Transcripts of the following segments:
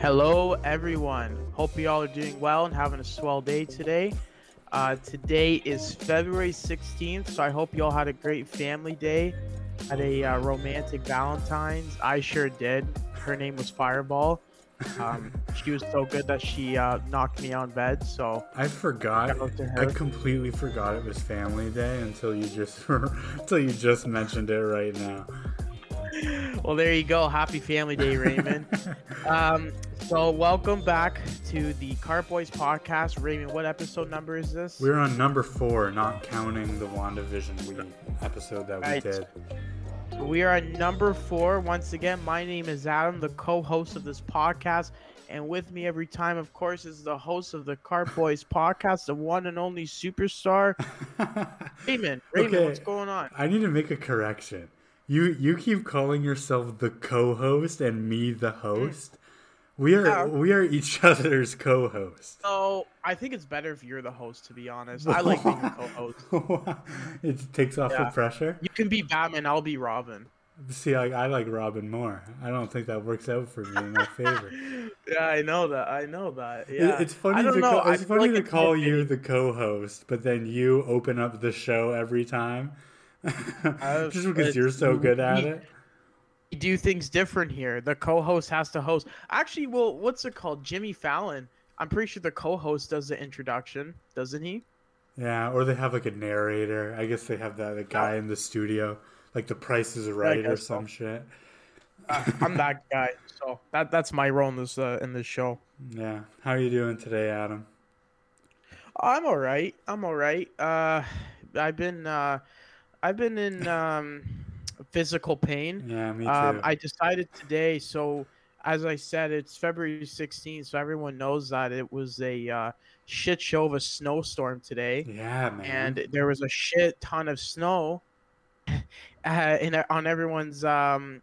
Hello, everyone. Hope you all are doing well and having a swell day today. Uh, today is February 16th, so I hope you all had a great family day, had a uh, romantic Valentine's. I sure did. Her name was Fireball. Um, she was so good that she uh, knocked me on bed. So I forgot. Shout out to I completely forgot it was Family Day until you just until you just mentioned it right now. well, there you go. Happy Family Day, Raymond. um, so welcome back to the Cart Boys podcast. Raymond, what episode number is this? We're on number four, not counting the WandaVision week episode that we did. We are at number four. Once again, my name is Adam, the co-host of this podcast, and with me every time, of course, is the host of the Cart Boys podcast, the one and only superstar, Raymond. Raymond, Okay. what's going on? I need to make a correction. You you keep calling yourself the co-host and me the host. We are Yeah. we are each other's co-host. So I think it's better if you're the host, to be honest. I like being the co-host. it takes off Yeah. the pressure. You can be Batman, I'll be Robin. See, I, I like Robin more. I don't think that works out for me in my favor. Yeah, I know that. I know that. It- Yeah, It's I funny to know. call, it's funny like to call you the co-host, but then you open up the show every time, just because you're so good at it. we do things different here. The co-host has to host. Actually, well, what's it called? Jimmy Fallon. I'm pretty sure the co-host does the introduction, doesn't he? Yeah, or they have like a narrator. I guess they have that the guy in the studio, like The Price is Right or guess so. some shit. Uh, I'm that guy, so that that's my role in this uh, in this show. Yeah, how are you doing today, Adam? I'm all right. I'm all right. Uh, I've been uh, I've been in um, physical pain. Yeah, me too. Um, I decided today. So, as I said, it's February 16th, so everyone knows that it was a uh, shit show of a snowstorm today, yeah, man. and there was a shit ton of snow uh, in on everyone's um,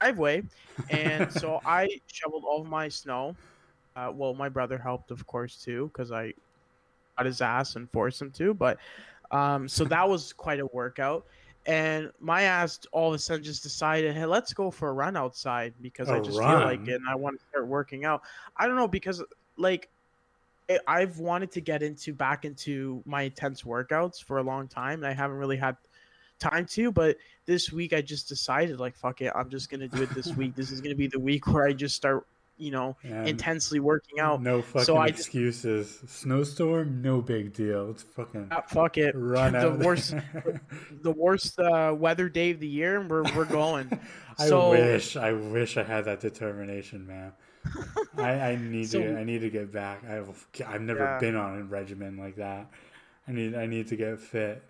driveway, and so I shoveled all of my snow. Uh, well, my brother helped, of course, too, because I got his ass and forced him to. But um, so that was quite a workout. And my ass all of a sudden just decided, hey, let's go for a run outside because I A just feel like it and I want to start working out. I don't know because like it, I've wanted to get into back into my intense workouts for a long time and I haven't really had time to. But this week I just decided like fuck it, I'm just gonna do it this week. This is gonna be the week where I just start, you know, And intensely working out. no fucking just- excuses. Snowstorm, no big deal. It's fucking Ah, fuck it. run the out. worst the worst uh, weather day of the year and we're we're going. I So- wish, I wish I had that determination, man. I, I need So- to, I need to get back. I've, I've never Yeah. been on a regimen like that. I need, I need to get fit.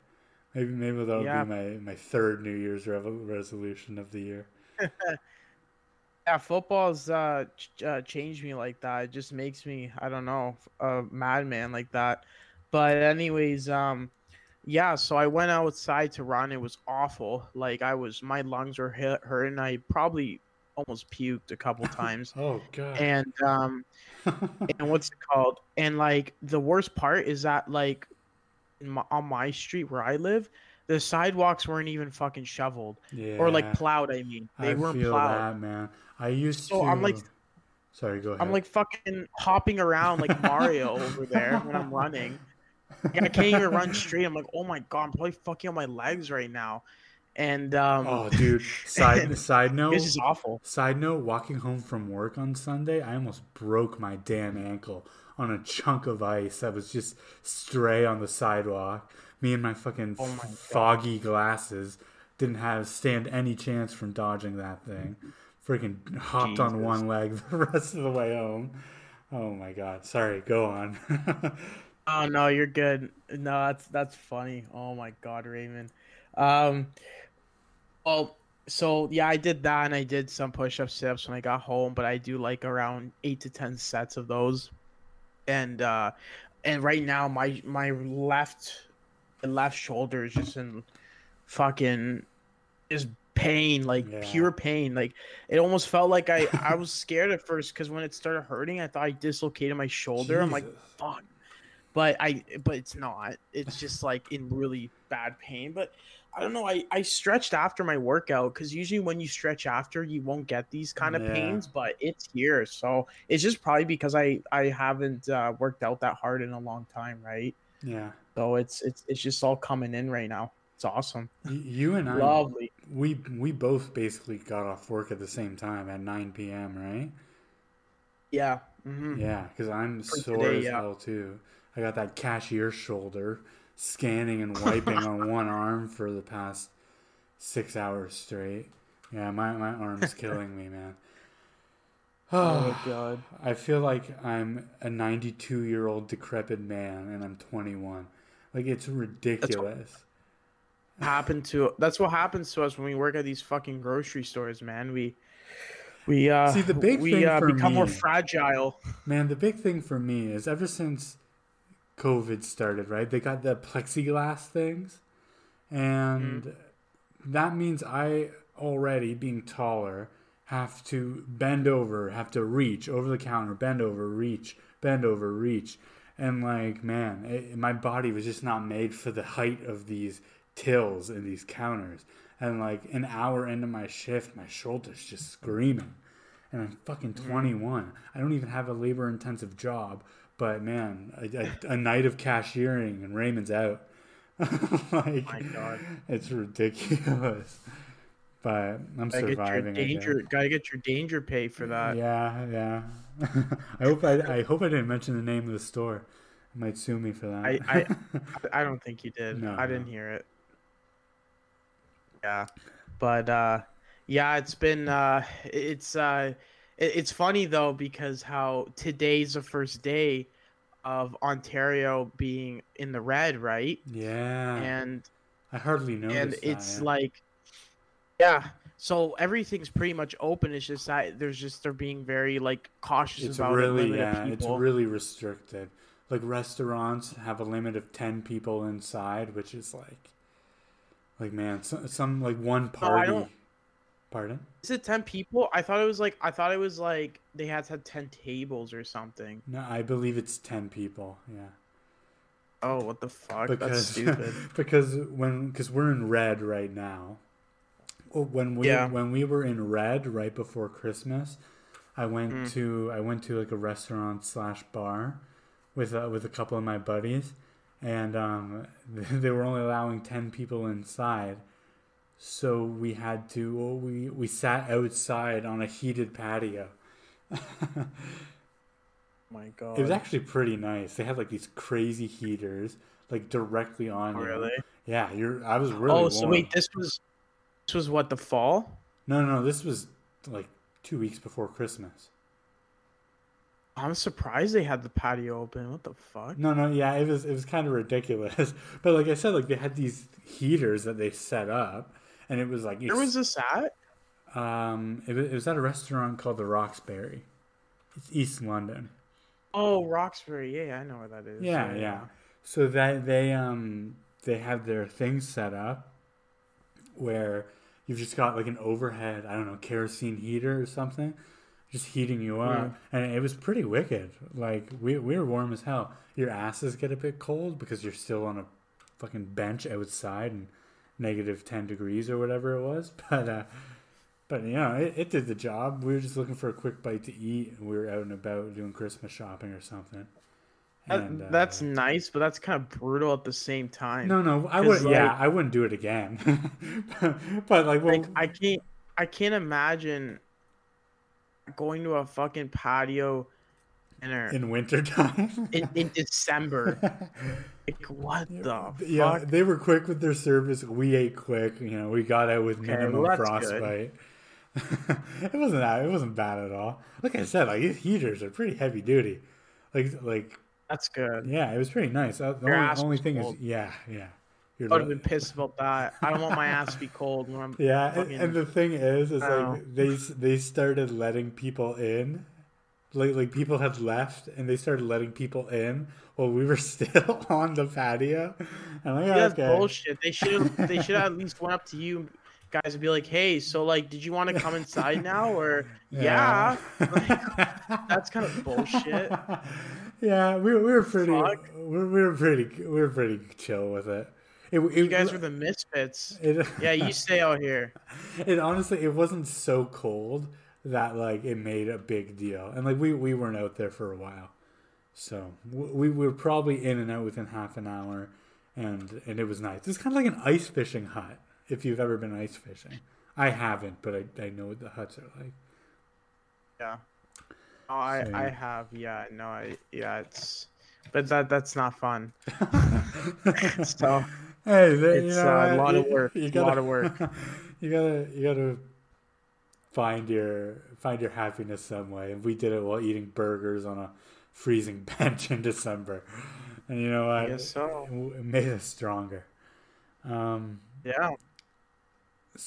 Maybe, maybe that'll Yeah. be my, my third New Year's resolution of the year. Yeah, football's uh, ch- uh changed me like that. It just makes me, I don't know, a madman like that. But anyways, um yeah, so I went outside to run. It was awful. Like I was my lungs were hit, hurting. I probably almost puked a couple times. Oh god. and um and what's it called? And like the worst part is that like my, on my street where I live, the sidewalks weren't even fucking shoveled yeah. or like plowed. I mean, they I weren't feel plowed. that, man. I used So to. I'm like- sorry, go ahead. I'm like fucking hopping around like Mario over there when I'm running. Like, I can't even run straight. I'm like, oh my god, I'm probably fucking on my legs right now. And um, oh, dude. Side side note. this is awful. Side note, walking home from work on Sunday, I almost broke my damn ankle on a chunk of ice that was just stray on the sidewalk. Me and my fucking Oh my foggy glasses didn't have stand any chance from dodging that thing. Freaking hopped on one leg the rest of the way home. Oh my god. Sorry, go on. Oh no, you're good. No, that's that's funny. Oh my god, Raymond. Um, well, so yeah, I did that, and I did some push-up sit-ups when I got home, but I do like around eight to ten sets of those, and uh, and right now my my left left shoulder is just in fucking is pain, like Yeah. pure pain. Like it almost felt like I I was scared at first because when it started hurting, I thought I dislocated my shoulder. I'm like, fuck. but I but it's not. It's just like in really bad pain. But I don't know. I I stretched after my workout because usually when you stretch after, you won't get these kind of Yeah. pains. But it's here, so it's just probably because I I haven't uh, worked out that hard in a long time, right? Yeah. So it's it's it's just all coming in right now. It's awesome, You and I, lovely. We we both basically got off work at the same time at 9 p.m. Right? Yeah. hmm Yeah, because I'm For sore today, as yeah. hell too. I got that cashier shoulder, scanning and wiping on one arm for the past six hours straight. Yeah, my my arm's killing me, man. Oh my god. I feel like I'm a 92 year old decrepit man and I'm 21. Like it's ridiculous. Happened to that's what happens to us when we work at these fucking grocery stores, man. We we uh See, the big we thing uh, for become more fragile. Man, the big thing for me is ever since COVID started, right? They got the plexiglass things, and Mm-hmm. that means I already being taller have to bend over, have to reach over the counter, bend over, reach, bend over, reach, and like man, it, my body was just not made for the height of these tills and these counters. And like an hour into my shift, my shoulders just screaming and I'm fucking Mm. 21. I don't even have a labor intensive job, but man, a, a, a night of cashiering and Raymond's out. like, My God. it's ridiculous. But I'm Gotta get your surviving. I danger gotta get your danger pay for that. Yeah, yeah. I hope I, I hope I didn't mention the name of the store. It might sue me for that. I, I I don't think you did. No, I didn't hear it. Yeah. But uh yeah, it's been uh it's uh it- it's funny though because how today's the first day of Ontario being in the red, right? yeah, And I hardly know. and that, it's yeah. like yeah so everything's pretty much open it's just that there's just they're being very like cautious it's about really limited yeah, it's really restricted. Like restaurants have a limit of ten people inside, which is like, like man, some, some like one party. Pardon? is it 10 people i thought it was like i thought it was like they had to have 10 tables or something No, I believe it's ten people. Yeah, oh what the fuck that's because stupid because when because we're in red right now. When we Yeah. when we were in red right before Christmas, I went Mm. to I went to like a restaurant slash bar with uh, with a couple of my buddies, and um, they were only allowing ten people inside, so we had to well, we we sat outside on a heated patio. my god It was actually pretty nice. They had like these crazy heaters like directly on Oh, you. really Yeah, you're. I was really. oh so warm. wait this was this was what the fall No No, no, this was like two weeks before Christmas. I'm surprised they had the patio open what the fuck No, no, yeah, it was it was kind of ridiculous. But like I said, like they had these heaters that they set up, and it was like where was this at um, it was, it was at a restaurant called the Roxbury. It's East London. oh roxbury yeah i know where that is Yeah, yeah. So that they um they have their things set up where you've just got like an overhead, I don't know, kerosene heater or something, just heating you up, Mm. and it was pretty wicked. Like we we were warm as hell. Your asses get a bit cold because you're still on a fucking bench outside and negative ten degrees or whatever it was, but uh. But you know, it, it did the job. We were just looking for a quick bite to eat, and we were out and about doing Christmas shopping or something. That- And, uh, that's nice, but that's kind of brutal at the same time. no, no, I would. yeah, I wouldn't do it again. but like, well, like I can't, I can't imagine going to a fucking patio dinner in, in wintertime. in, in December. Like what the yeah, fuck? they were quick with their service. We ate quick. You know, we got out with minimum well, that's frostbite. it wasn't that. It wasn't bad at all. Like I said, like these heaters are pretty heavy duty. Like, like That's good. yeah, it was pretty nice. Uh, The Your only, only thing cold. is, yeah, yeah. You're I would have been pissed about that. I don't want my ass to be cold when I'm. Yeah, and, fucking- and the thing is, is Oh. like they they started letting people in, like like people had left, and they started letting people in while we were still on the patio. And like, That's okay, bullshit. They should. They should at least went up to you, guys would be like, "Hey, so like, did you want to come inside now?" Or yeah, like, that's kind of bullshit. Yeah, we, we were pretty, we, we were pretty, we were pretty chill with it. It, it, you guys were the misfits. It, yeah, you stay out here. It honestly, it wasn't so cold that like it made a big deal, and like we we weren't out there for a while, so we, we were probably in and out within half an hour, and and it was nice. It's kind of like an ice fishing hut if you've ever been ice fishing. I haven't, but I I know what the huts are like. Yeah. Oh, I so, I have. Yeah. No. I yeah. It's but that that's not fun. so Hey, it's you know, uh, a lot you, of work. You gotta, a lot of work. you gotta you gotta find your find your happiness some way. And we did it while eating burgers on a freezing bench in December. And you know what? Yes, so. It made us stronger. Um, yeah.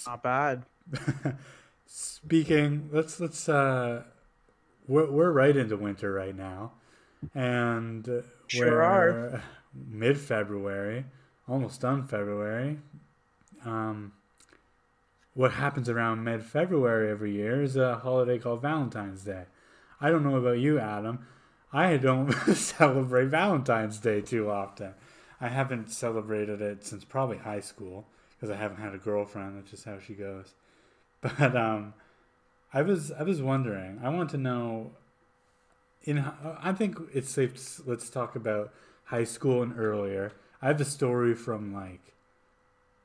Not bad. Speaking, let's let's uh, we're we're right into winter right now, and sure we're are. mid February almost done February. Um, what happens around mid February every year is a holiday called Valentine's Day. I don't know about you, Adam. I don't celebrate Valentine's Day too often. I haven't celebrated it since probably high school because I haven't had a girlfriend. That's just how she goes. But um, I was I was wondering. I want to know. In I think it's safe. To, let's talk about high school and earlier I have a story from like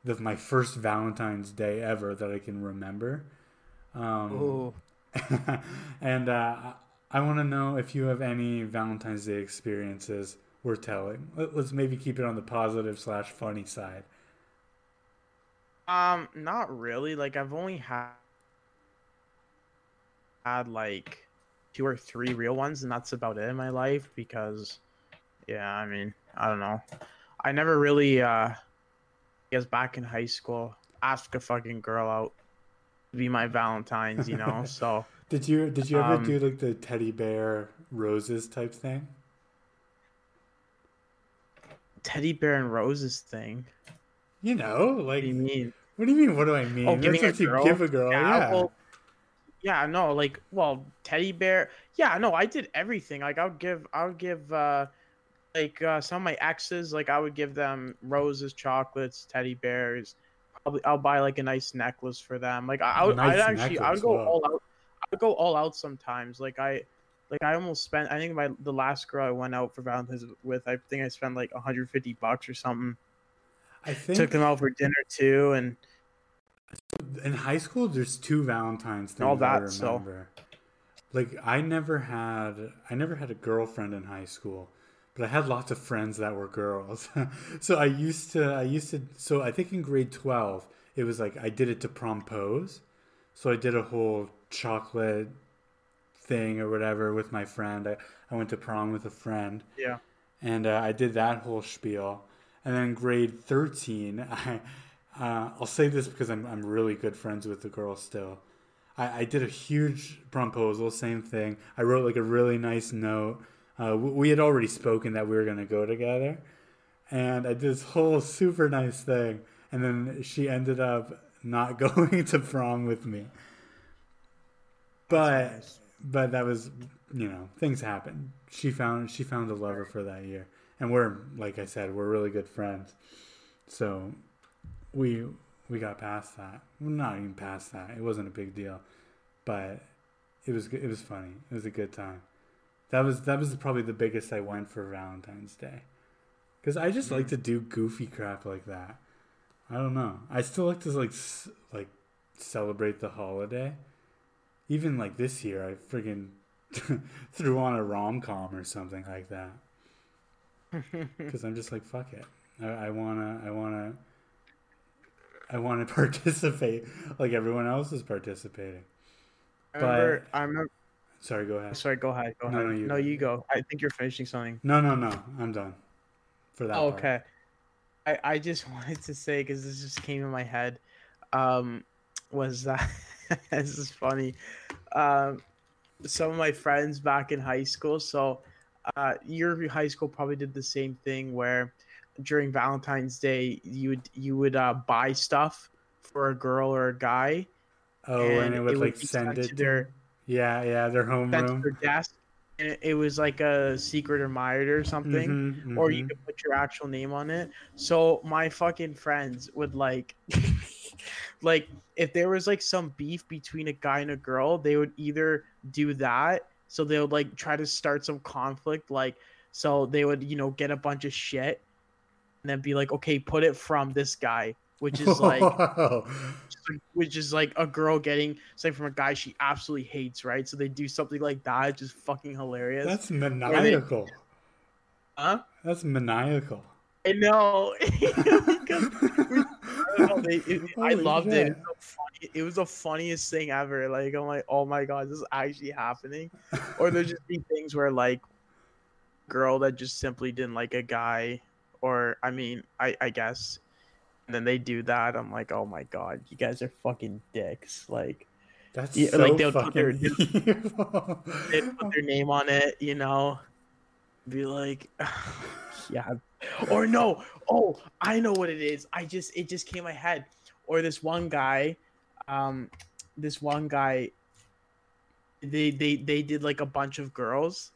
the my first Valentine's Day ever that I can remember. Um, and uh, I want to know if you have any Valentine's Day experiences worth telling. Let, us maybe keep it on the positive slash funny side. Um, not really. Like I've only had had like two or three real ones, and that's about it in my life. Because, yeah, I mean, I don't know. I never really, uh, I guess back in high school, ask a fucking girl out to be my Valentine's, you know. so did you did you ever um, do like the teddy bear roses type thing? Teddy bear and roses thing. You know, like what do you mean? What do you mean? What do I mean? Oh, giving a girl? give a girl, yeah. Yeah. Well, yeah, no, like, well, teddy bear. Yeah, no, I did everything. Like, I would give, I would give. uh like uh, some of my exes, like I would give them roses, chocolates, teddy bears. Probably I'll buy like a nice necklace for them. Like I, I would, nice I'd actually, I would go wow. all out. I would go all out sometimes. Like I, like I almost spent. I think my the last girl I went out for Valentine's with, I think I spent like 150 bucks or something. I think took them out for dinner too, and in high school, there's two Valentine's things all that. I remember. So. Like I never had, I never had a girlfriend in high school but I had lots of friends that were girls. so I used to, I used to, so I think in grade 12, it was like I did it to prompose. So I did a whole chocolate thing or whatever with my friend. I, I went to prom with a friend. Yeah. And uh, I did that whole spiel. And then grade 13, I, uh, I'll say this because I'm, I'm really good friends with the girl still. I, I did a huge proposal, same thing. I wrote like a really nice note uh, we had already spoken that we were going to go together. And I did this whole super nice thing. And then she ended up not going to prom with me. But but that was you know things happen. She found she found a lover for that year, and we're like I said we're really good friends. So we we got past that. not even past that. It wasn't a big deal, but it was it was funny. It was a good time. That was that was probably the biggest I went for Valentine's Day, because I just mm like to do goofy crap like that. I don't know. I still like to like like celebrate the holiday. Even like this year, I friggin' threw on a rom com or something like that. Because I'm just like fuck it. I, I wanna I wanna I want to participate like everyone else is participating. I remember, but I remember Sorry, go ahead. Sorry, go ahead. Go no, ahead. No, you, no, you go. I think you're finishing something. No, no, no. I'm done. For that. Oh, okay. I, I just wanted to say because this just came in my head. Um, was that this is funny? Um, some of my friends back in high school. So, uh, your high school probably did the same thing where during Valentine's Day you would you would uh, buy stuff for a girl or a guy. Oh, and, it would like be send it to their Yeah, yeah, their home That's homeroom. their desk, and it, it was like a secret admired or something. Mhm, or you mhm. could put your actual name on it. So my fucking friends would like like if there was like some beef between a guy and a girl, they would either do that, so they would like try to start some conflict like so they would, you know, get a bunch of shit and then be like, "Okay, put it from this guy." Which is like. which is like a girl getting something from a guy she absolutely hates, right? So they do something like that, it's just fucking hilarious. that's maniacal. huh? That's maniacal. I know. I, know, they- it- I loved shit. it. It was, funny. it was the funniest thing ever. Like I'm like, oh my god, this is actually happening. Or there's just be things where like, girl that just simply didn't like a guy, or I mean, I I guess, and then they do that. I'm like, oh my god, you guys are fucking dicks. Like That's Yeah, so like, they'll put their- evil. they put their name on it, you know, be like, yeah, or no, oh, I know what it is. I just it just came my head. Or this one guy, um, this one guy, they they they did like a bunch of girls.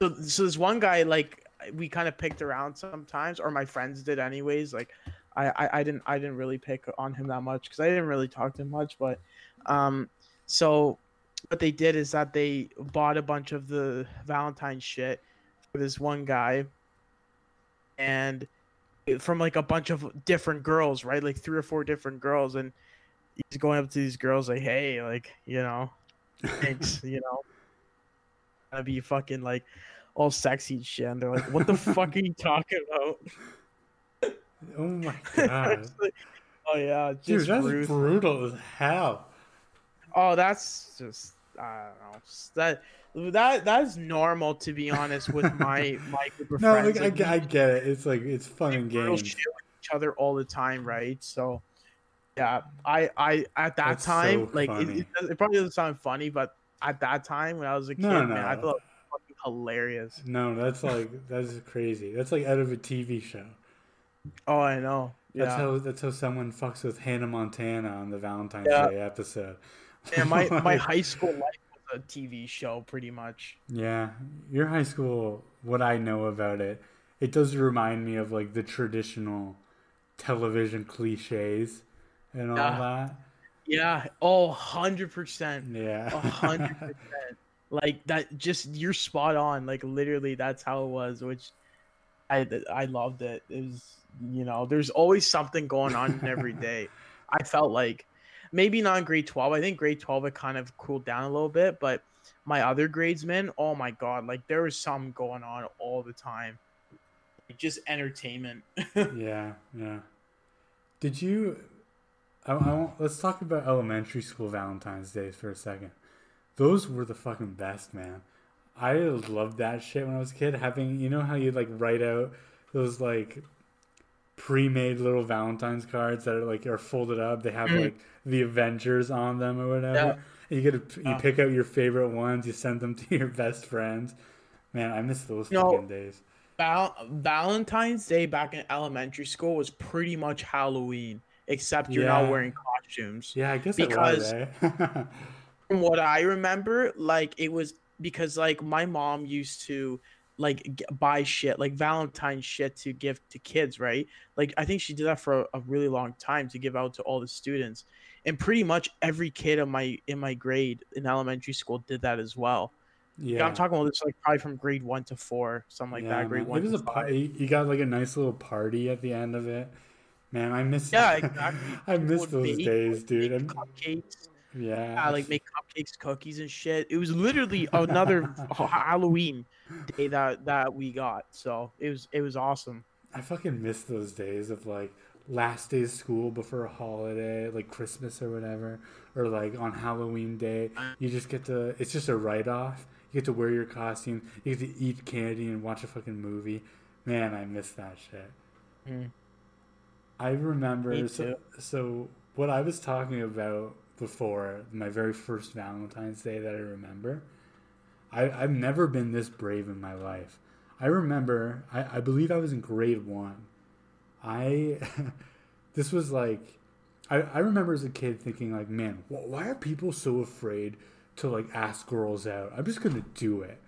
So so this one guy like we kind of picked around sometimes, or my friends did anyways. Like I I, I didn't I didn't really pick on him that much because I didn't really talk to him much, but um, so what they did is that they bought a bunch of the Valentine shit for this one guy, and from like a bunch of different girls, right? Like three or four different girls, and he's going up to these girls like, "Hey, like you know, thanks, you know, gonna be fucking like all sexy shit." And they're like, "What the fuck are you talking about?" Oh my god. Oh yeah, Dude, that's rude. brutal as hell. Oh, that's just I don't know. That that that's normal to be honest with my my group of No, friends. like, I, Like, get- I get it. It's like it's fun and games. shit with each other all the time, right? So yeah, I I at that That's time so like it, it, it probably doesn't sound funny, but at that time when I was a kid, No, man, I thought it was fucking hilarious. No, that's like that's crazy. That's like out of a TV show. Oh, I know. That's Yeah, how that's how someone fucks with Hannah Montana on the Valentine's Yeah. Day episode. and my my high school life was a TV show, pretty much. Yeah, your high school. What I know about it, it does remind me of like the traditional television cliches and all Yeah. that. Yeah. Oh, 100 percent. Yeah, hundred percent. Like that, just you're spot on. Like literally, that's how it was. Which I I loved it. It was you know, there's always something going on every day. I felt like maybe not in grade twelve. I think grade twelve it kind of cooled down a little bit, but my other grades, man, oh my god, like there was something going on all the time. Like, just entertainment. yeah, yeah. Did you? I, I want, let's talk about elementary school Valentine's Days for a second. Those were the fucking best, man. I loved that shit when I was a kid. Having you know how you like write out those like pre-made little Valentine's cards that are like are folded up. They have Mm. like the Avengers on them or whatever. Yeah. You get to you Yeah. pick out your favorite ones. You send them to your best friends. Man, I miss those No. fucking days. Val- Valentine's Day back in elementary school was pretty much Halloween, except you're Yeah. not wearing costumes. Yeah, I guess Because- it was. Eh? From what I remember, like it was because like my mom used to like g- buy shit like Valentine shit to give to kids, right? Like I think she did that for a, a really long time to give out to all the students, and pretty much every kid in my in my grade in elementary school did that as well. Yeah, yeah, I'm talking about this like probably from grade one to four, something like Yeah, that. Grade man. one. It was a party. You got like a nice little party at the end of it. Man, I miss. Yeah, exactly. I miss those bake, days, dude. cupcakes. yeah. Yeah, like make cupcakes, cookies, and shit. It was literally another Halloween day that that we got. So it was it was awesome. I fucking miss those days of like last day of school before a holiday, like Christmas or whatever, or like on Halloween day. You just get to. It's just a write off. You get to wear your costume. You get to eat candy and watch a fucking movie. Man, I miss that shit. Mm. I remember Me so, so what I was talking about before my very first Valentine's Day that I remember. I, I've never been this brave in my life. I remember I, I believe I was in grade one. I this was like I, I remember as a kid thinking like, man, why are people so afraid to like ask girls out? I'm just gonna do it.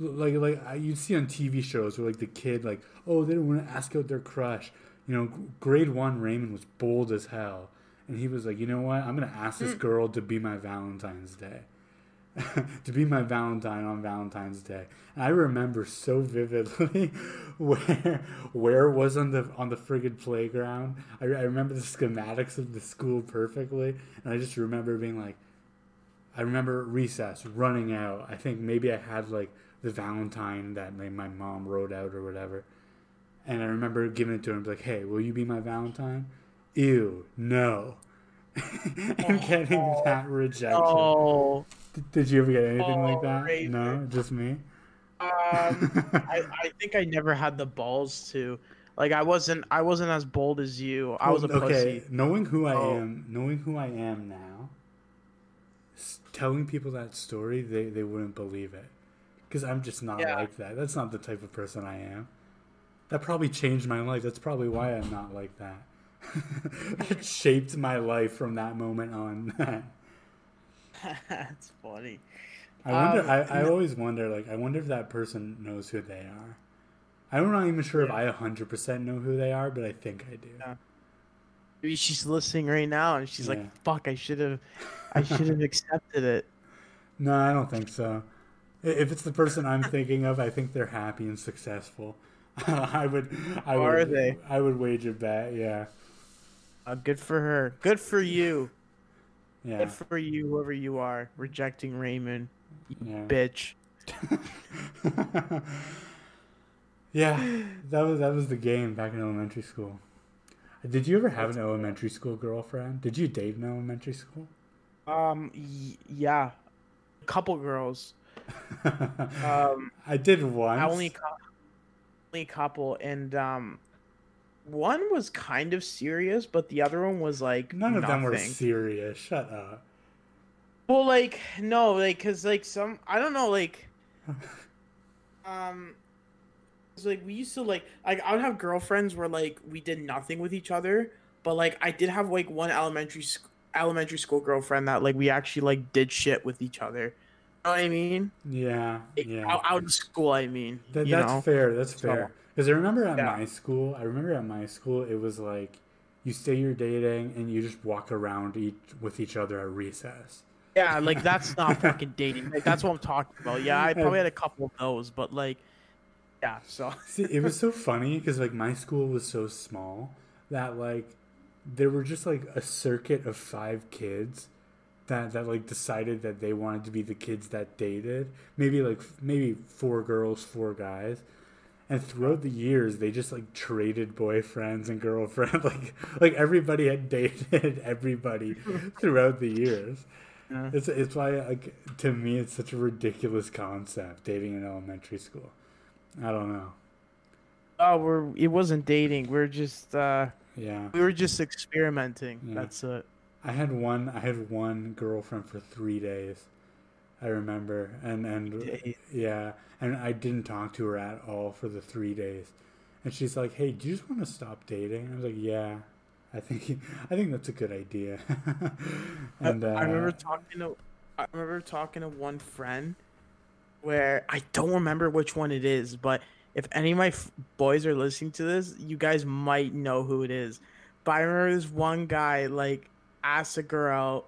Like like I, you'd see on TV shows where like the kid like, oh, they don't want to ask out their crush. You know, grade one Raymond was bold as hell, and he was like, you know what? I'm gonna ask this mm. girl to be my Valentine's Day. to be my Valentine on Valentine's Day. And I remember so vividly where where it was on the on the friggin' playground. I, I remember the schematics of the school perfectly, and I just remember being like, I remember recess running out. I think maybe I had like the Valentine that my, my mom wrote out or whatever, and I remember giving it to her and be like, "Hey, will you be my Valentine?" Ew, no. and getting that rejection. Oh. Did you ever get anything oh, like that? No, just me. Um, I, I think I never had the balls to. Like I wasn't I wasn't as bold as you. I was a okay, pussy. Knowing who I oh. am, knowing who I am now, telling people that story, they they wouldn't believe it, because I'm just not yeah. like that. That's not the type of person I am. That probably changed my life. That's probably why I'm not like that. it shaped my life from that moment on. That's funny. I wonder. Um, I, I always wonder. Like, I wonder if that person knows who they are. I'm not even sure yeah. if I 100% know who they are, but I think I do. Yeah. Maybe she's listening right now and she's yeah. like, "Fuck! I should have, I should have accepted it." No, I don't think so. If it's the person I'm thinking of, I think they're happy and successful. I would. I Are would, they? I would wager bet. Yeah. Uh, good for her. Good for you. Yeah. Good for you, whoever you are, rejecting Raymond, yeah. bitch. yeah, that was that was the game back in elementary school. Did you ever have an elementary school girlfriend? Did you date in elementary school? Um, y- yeah, a couple girls. um, I did once. I only, only a couple, and um, one was kind of serious, but the other one was like none of nothing. them were serious. Shut up. Well, like no, like because like some I don't know, like um, it's like we used to like like I would have girlfriends where like we did nothing with each other, but like I did have like one elementary sc- elementary school girlfriend that like we actually like did shit with each other. You know what I mean? Yeah, yeah. Out, out of school, I mean. That, that's know? fair. That's fair. Because I remember at yeah. my school, I remember at my school, it was like you say you're dating and you just walk around each with each other at recess. Yeah, like that's not fucking dating. Like that's what I'm talking about. Yeah, I probably had a couple of those, but like, yeah. So See, it was so funny because like my school was so small that like there were just like a circuit of five kids that that like decided that they wanted to be the kids that dated. Maybe like maybe four girls, four guys and throughout the years they just like traded boyfriends and girlfriends. Like like everybody had dated everybody throughout the years. Yeah. it's it's why like to me it's such a ridiculous concept dating in elementary school. I don't know. Oh we're it wasn't dating. We're just uh yeah. we were just experimenting. Yeah. that's it. I had one i had one girlfriend for three days I remember, and and yeah, and I didn't talk to her at all for the three days. And she's like, "Hey, do you just want to stop dating?" I was like, "Yeah, I think I think that's a good idea." and I, uh, I remember talking to I remember talking to one friend where I don't remember which one it is, but if any of my f- boys are listening to this, you guys might know who it is. But I remember this one guy like asked a girl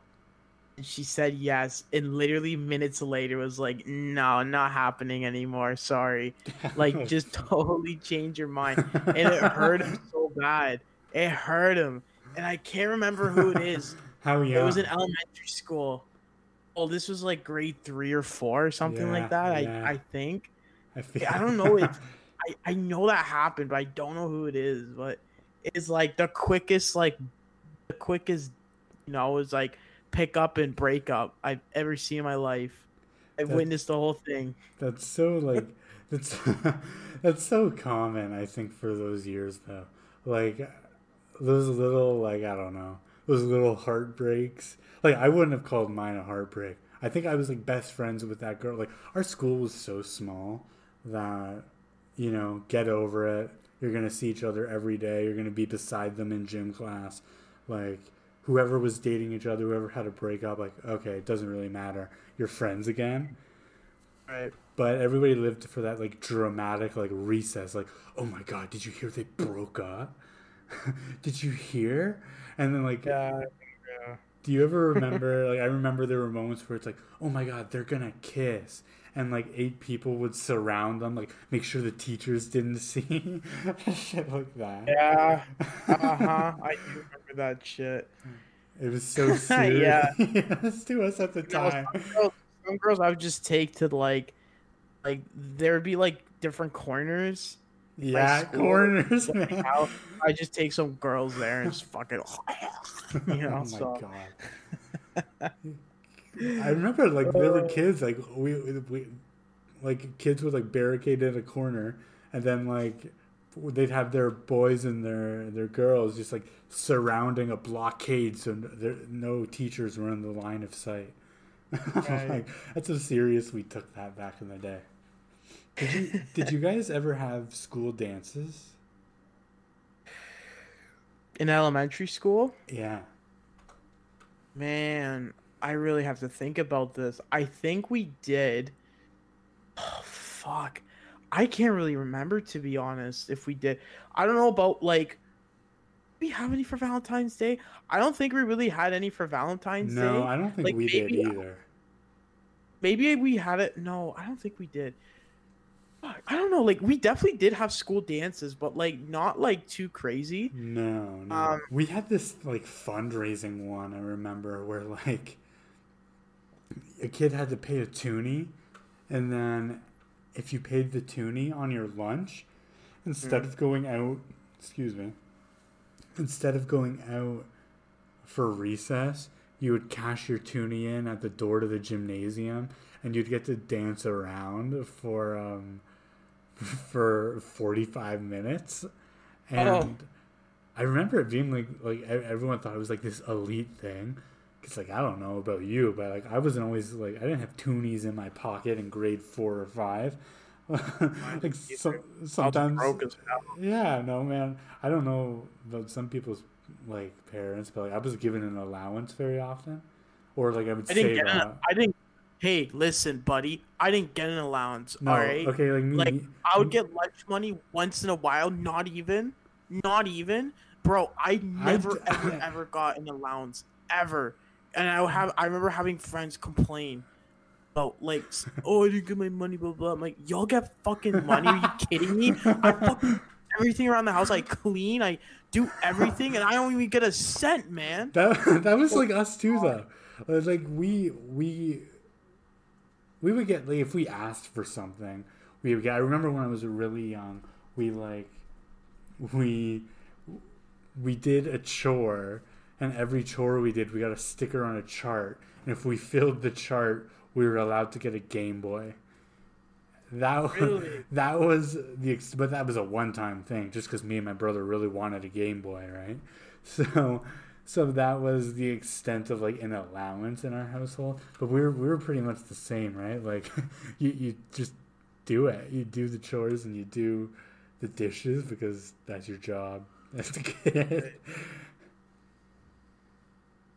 and she said yes and literally minutes later was like no not happening anymore sorry. Like just totally change your mind. And it hurt him so bad. It hurt him. And i can't remember who it is. How young? it was in elementary school. Oh this was like grade three or four or something yeah, like that yeah. i i think. I, feel... I don't know if I, I know that happened but i don't know who it is but it's like the quickest like the quickest you know it was like pick up and break up I've ever seen in my life. I've that's, witnessed the whole thing. That's so like that's that's so common. I think for those years though, like those little like I don't know those little heartbreaks. Like I wouldn't have called mine a heartbreak. I think I was like best friends with that girl. Like our school was so small that you know get over it. You're gonna see each other every day. You're gonna be beside them in gym class. Like whoever was dating each other, whoever had a breakup, like okay, it doesn't really matter. You're friends again. Right. But everybody lived for that like dramatic like recess, like oh my god, did you hear they broke up? did you hear? And then like Yeah. Do you ever remember? like, I remember there were moments where it's like, "Oh my god, they're gonna kiss," and like eight people would surround them, like make sure the teachers didn't see, shit like that. Yeah. Uh huh. I do remember that shit. It was so serious Yeah. to us at the time. some, girls, some girls I would just take to like, like there would be like different corners. Yeah, school, corners, man. how- I just take some girls there and just fucking, you oh know. oh my god. I remember like there were uh. kids like we, we like kids would like barricade in a corner and then like they'd have their boys and their their girls just like surrounding a blockade so there, no teachers were in the line of sight. Right. like, that's how serious we took that back in the day. Did you did you guys ever have school dances? in elementary school, Yeah. man, I really have to think about this. I think we did. Oh, fuck. I can't really remember to be honest if we did. I don't know about like we have any for Valentine's Day? I don't think we really had any for Valentine's No, Day. No, I don't think Like, we did either. Maybe we had it. No, I don't think we did. I don't know. Like we definitely did have school dances, but like not like too crazy. No, no. Um, we had this like fundraising one. I remember where like a kid had to pay a toonie, and then if you paid the toonie on your lunch, instead Mm. of going out, excuse me, instead of going out for recess, you would cash your toonie in at the door to the gymnasium, and you'd get to dance around for um for forty five minutes, oh. and. Oh. I remember it being like like everyone thought it was like this elite thing. Cause like I don't know about you, but like I wasn't always like I didn't have toonies in my pocket in grade four or five. like was sometimes, broke as hell. yeah, no man. I don't know about some people's like parents, but like I was given an allowance very often, or like I would I didn't get an. I didn't. Hey, listen, buddy. I didn't get an allowance. No, all right. okay, like me. Like, I would get lunch money once in a while. Not even. Not even. Bro, I never ever ever got an allowance ever, and I would have. I remember having friends complain about like, oh, I didn't get my money, blah blah. I'm like, y'all get fucking money? Are you kidding me? I fucking everything around the house. I clean. I do everything, and I don't even get a cent, man. That that was like us too, though. It was Like we we we would get like if we asked for something, we would get. I remember when I was really young, we like we we did a chore, and every chore we did, we got a sticker on a chart, and if we filled the chart, we were allowed to get a Game Boy. That Really? that was the but that was a one time thing, just because me and my brother really wanted a Game Boy, right? So, so that was the extent of like an allowance in our household. But we were we were pretty much the same, right? Like, you you just do it. You do the chores and you do the dishes because that's your job as a kid.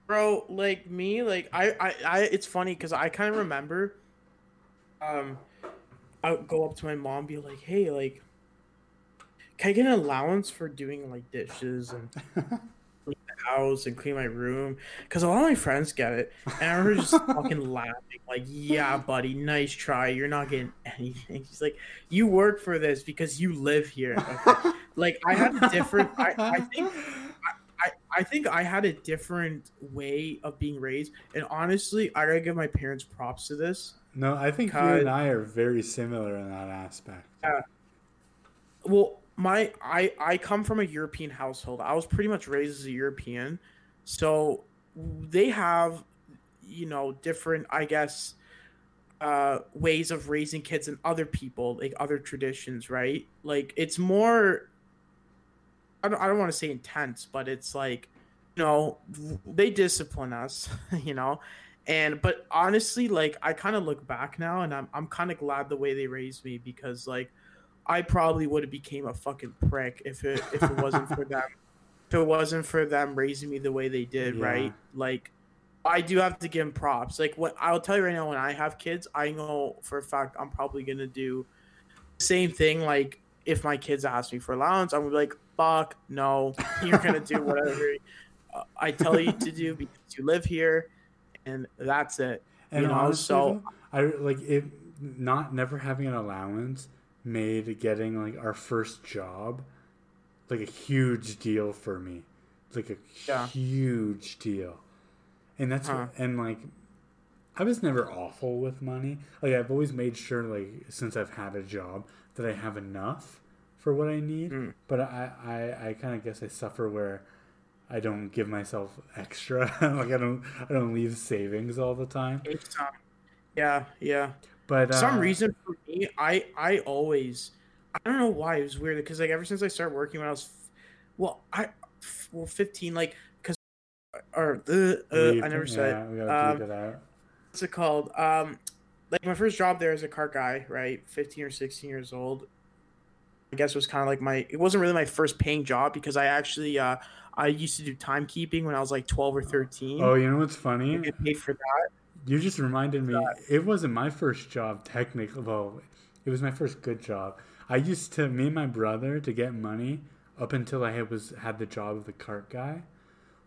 bro like me like i i, I it's funny because i kind of remember um i would go up to my mom and be like hey like can i get an allowance for doing like dishes and house and clean my room because a lot of my friends get it and i remember just fucking laughing like yeah buddy nice try you're not getting anything she's like you work for this because you live here Okay. like i had a different i, I think I, I think I had a different way of being raised, and honestly, I gotta give my parents props to this. No, I think you and I are very similar in that aspect. Well, my I I come from a European household. I was pretty much raised as a European, so they have, you know, different I guess, uh, ways of raising kids and other people, like other traditions, right? Like it's more. I don't, I don't want to say intense, but it's like, you know, they discipline us, you know, and but honestly, like I kind of look back now, and I'm I'm kind of glad the way they raised me because like I probably would have became a fucking prick if it if it wasn't for them if it wasn't for them raising me the way they did, Yeah. right? Like, I do have to give them props. Like, what I'll tell you right now, when I have kids, I know for a fact I'm probably gonna do the same thing. Like, if my kids ask me for allowance, I'm gonna be like, "Fuck, no, you're gonna do whatever I tell you to do because you live here, and that's it." And You know, honestly, so- I like it. Not never having an allowance made getting like our first job like a huge deal for me, like a Yeah. huge deal. And that's Huh. and like I was never awful with money. Like I've always made sure like since I've had a job that I have enough for what I need. Mm. But I I, I kind of guess I suffer where I don't give myself extra. like I don't I don't leave savings all the time. Yeah, yeah. But For uh, some reason for me i i always i don't know why it was weird because like ever since i started working when i was f- well i f- well 15 like because or uh, uh, i never said um, it what's it called? Um like my first job there as a cart guy right 15 or 16 years old i guess it was kind of like my it wasn't really my first paying job because i actually uh i used to do timekeeping when i was like 12 or 13 Oh, you know what's I funny? get paid for that You just reminded me. It wasn't my first job, technically. Well, it was my first good job. I used to me and my brother to get money up until I had was had the job of the cart guy.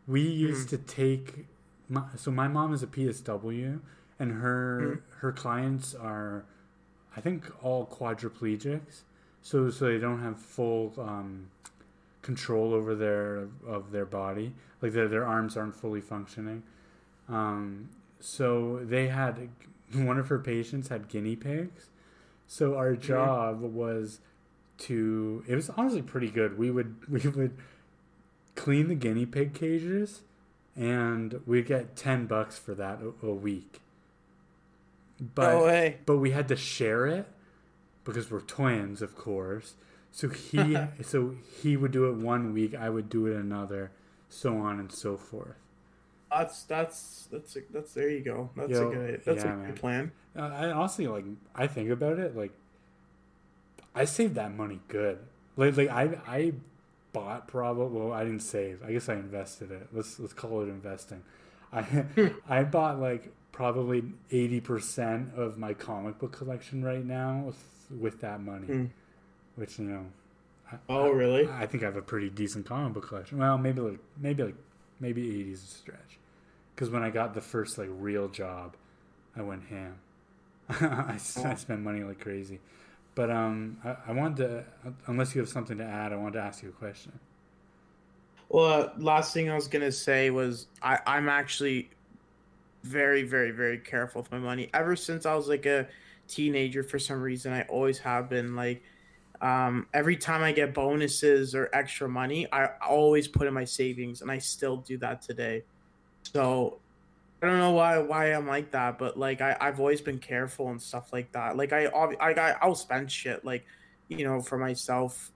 We used to take. My, so my mom is a PSW, and her her clients are, I think, all quadriplegics. So so they don't have full um, control over their of their body. Like their their arms aren't fully functioning. Um, so they had one of her patients had guinea pigs. So our mm-hmm. job was to it was honestly pretty good. We would we would clean the guinea pig cages and we'd get 10 bucks for that a, a week. But no way but we had to share it because we're twins, of course. So he so he would do it one week, I would do it another, so on and so forth. That's that's that's a, that's there you go. That's Yo, a good that's yeah, a man. good plan. Uh, I honestly like I think about it like I saved that money good. Like like I I bought probably well I didn't save. I guess I invested it. Let's let's call it investing. I I bought like probably 80% of my comic book collection right now with, with that money. Hmm. Which you know I, Oh really? I think I have a pretty decent comic book collection. Well, maybe like maybe like maybe 80 is a stretch. Cuz when I got the first like real job, I went ham. I spent money like crazy. But um I, I wanted to unless you have something to add, I wanted to ask you a question. Well, uh, last thing I was gonna say was I I'm actually very very very careful with my money. Ever since I was like a teenager, for some reason, I always have been like. Um, every time I get bonuses or extra money, I always put in my savings, and I still do that today. So I don't know why why I'm like that, but like I I've always been careful and stuff like that. Like I I I I'll spend shit like you know for myself.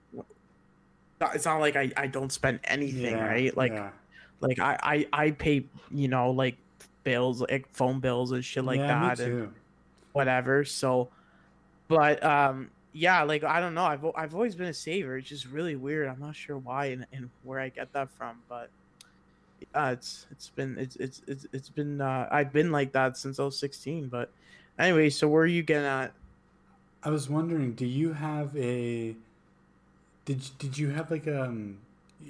It's not like I I don't spend anything, Yeah, right? Like yeah. like I, I I pay you know like bills like phone bills and shit like yeah, that and whatever. So, but um yeah, like I don't know. I've I've always been a saver. It's just really weird. I'm not sure why and, and where I get that from, but uh, it's it's been it's it's it's it's been uh, I've been like that since I was 16. But anyway, so where are you getting at? I was wondering, do you have a did did you have like um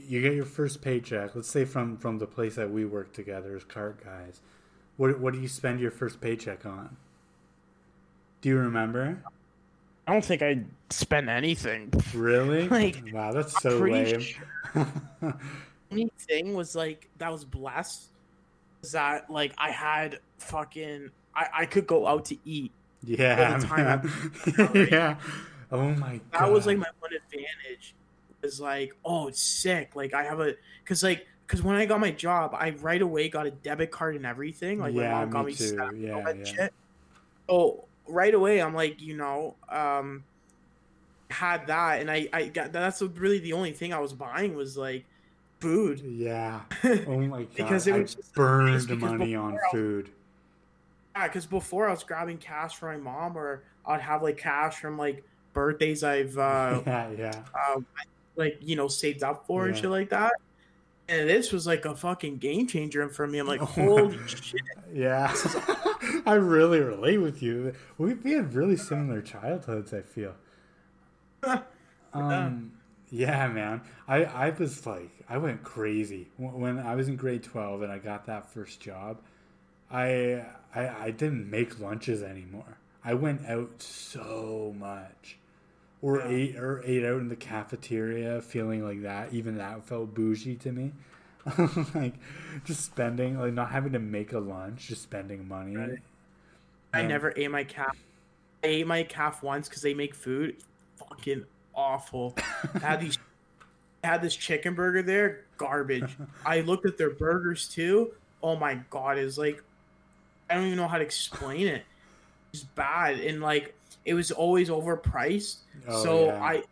you get your first paycheck, let's say from from the place that we work together as cart guys. What what do you spend your first paycheck on? Do you remember? I don't think I spent anything. Really? Like, wow, that's so lame. sure only thing was like that was blessed was that like I had fucking I, I could go out to eat. yeah, the time yeah. Oh my god. That was like my one advantage. Was like, oh, it's sick. Like I have a because like because when I got my job, I right away got a debit card and everything. Like my Yeah, mom got me me. Snap and all Yeah, that yeah. shit. So right away, I'm like, you know, um, had that, and I I got that's really the only thing I was buying was like food. Yeah. Oh my god. Because it was just burned money on I- food. Yeah, because before I was grabbing cash for my mom, or I'd have like cash from like birthdays I've uh, yeah, yeah. uh, like you know saved up for and shit like that. and this was like a fucking game changer for me. I'm like, holy shit. Yeah. I really relate with you. We, we had really similar childhoods, I feel. um, yeah, man. I, I was like, I went crazy. When I was in grade 12 and I got that first job, I, I, I didn't make lunches anymore. I went out so much. Or yeah. ate or ate out in the cafeteria feeling like that. Even that felt bougie to me. like just spending like not having to make a lunch, just spending money. Right. I never ate my calf. I ate my calf once because they make food fucking awful. Had these had this chicken burger there, garbage. I looked at their burgers too. Oh my god, it's like I don't even know how to explain it. It's bad and like it was always overpriced. Oh, so yeah. I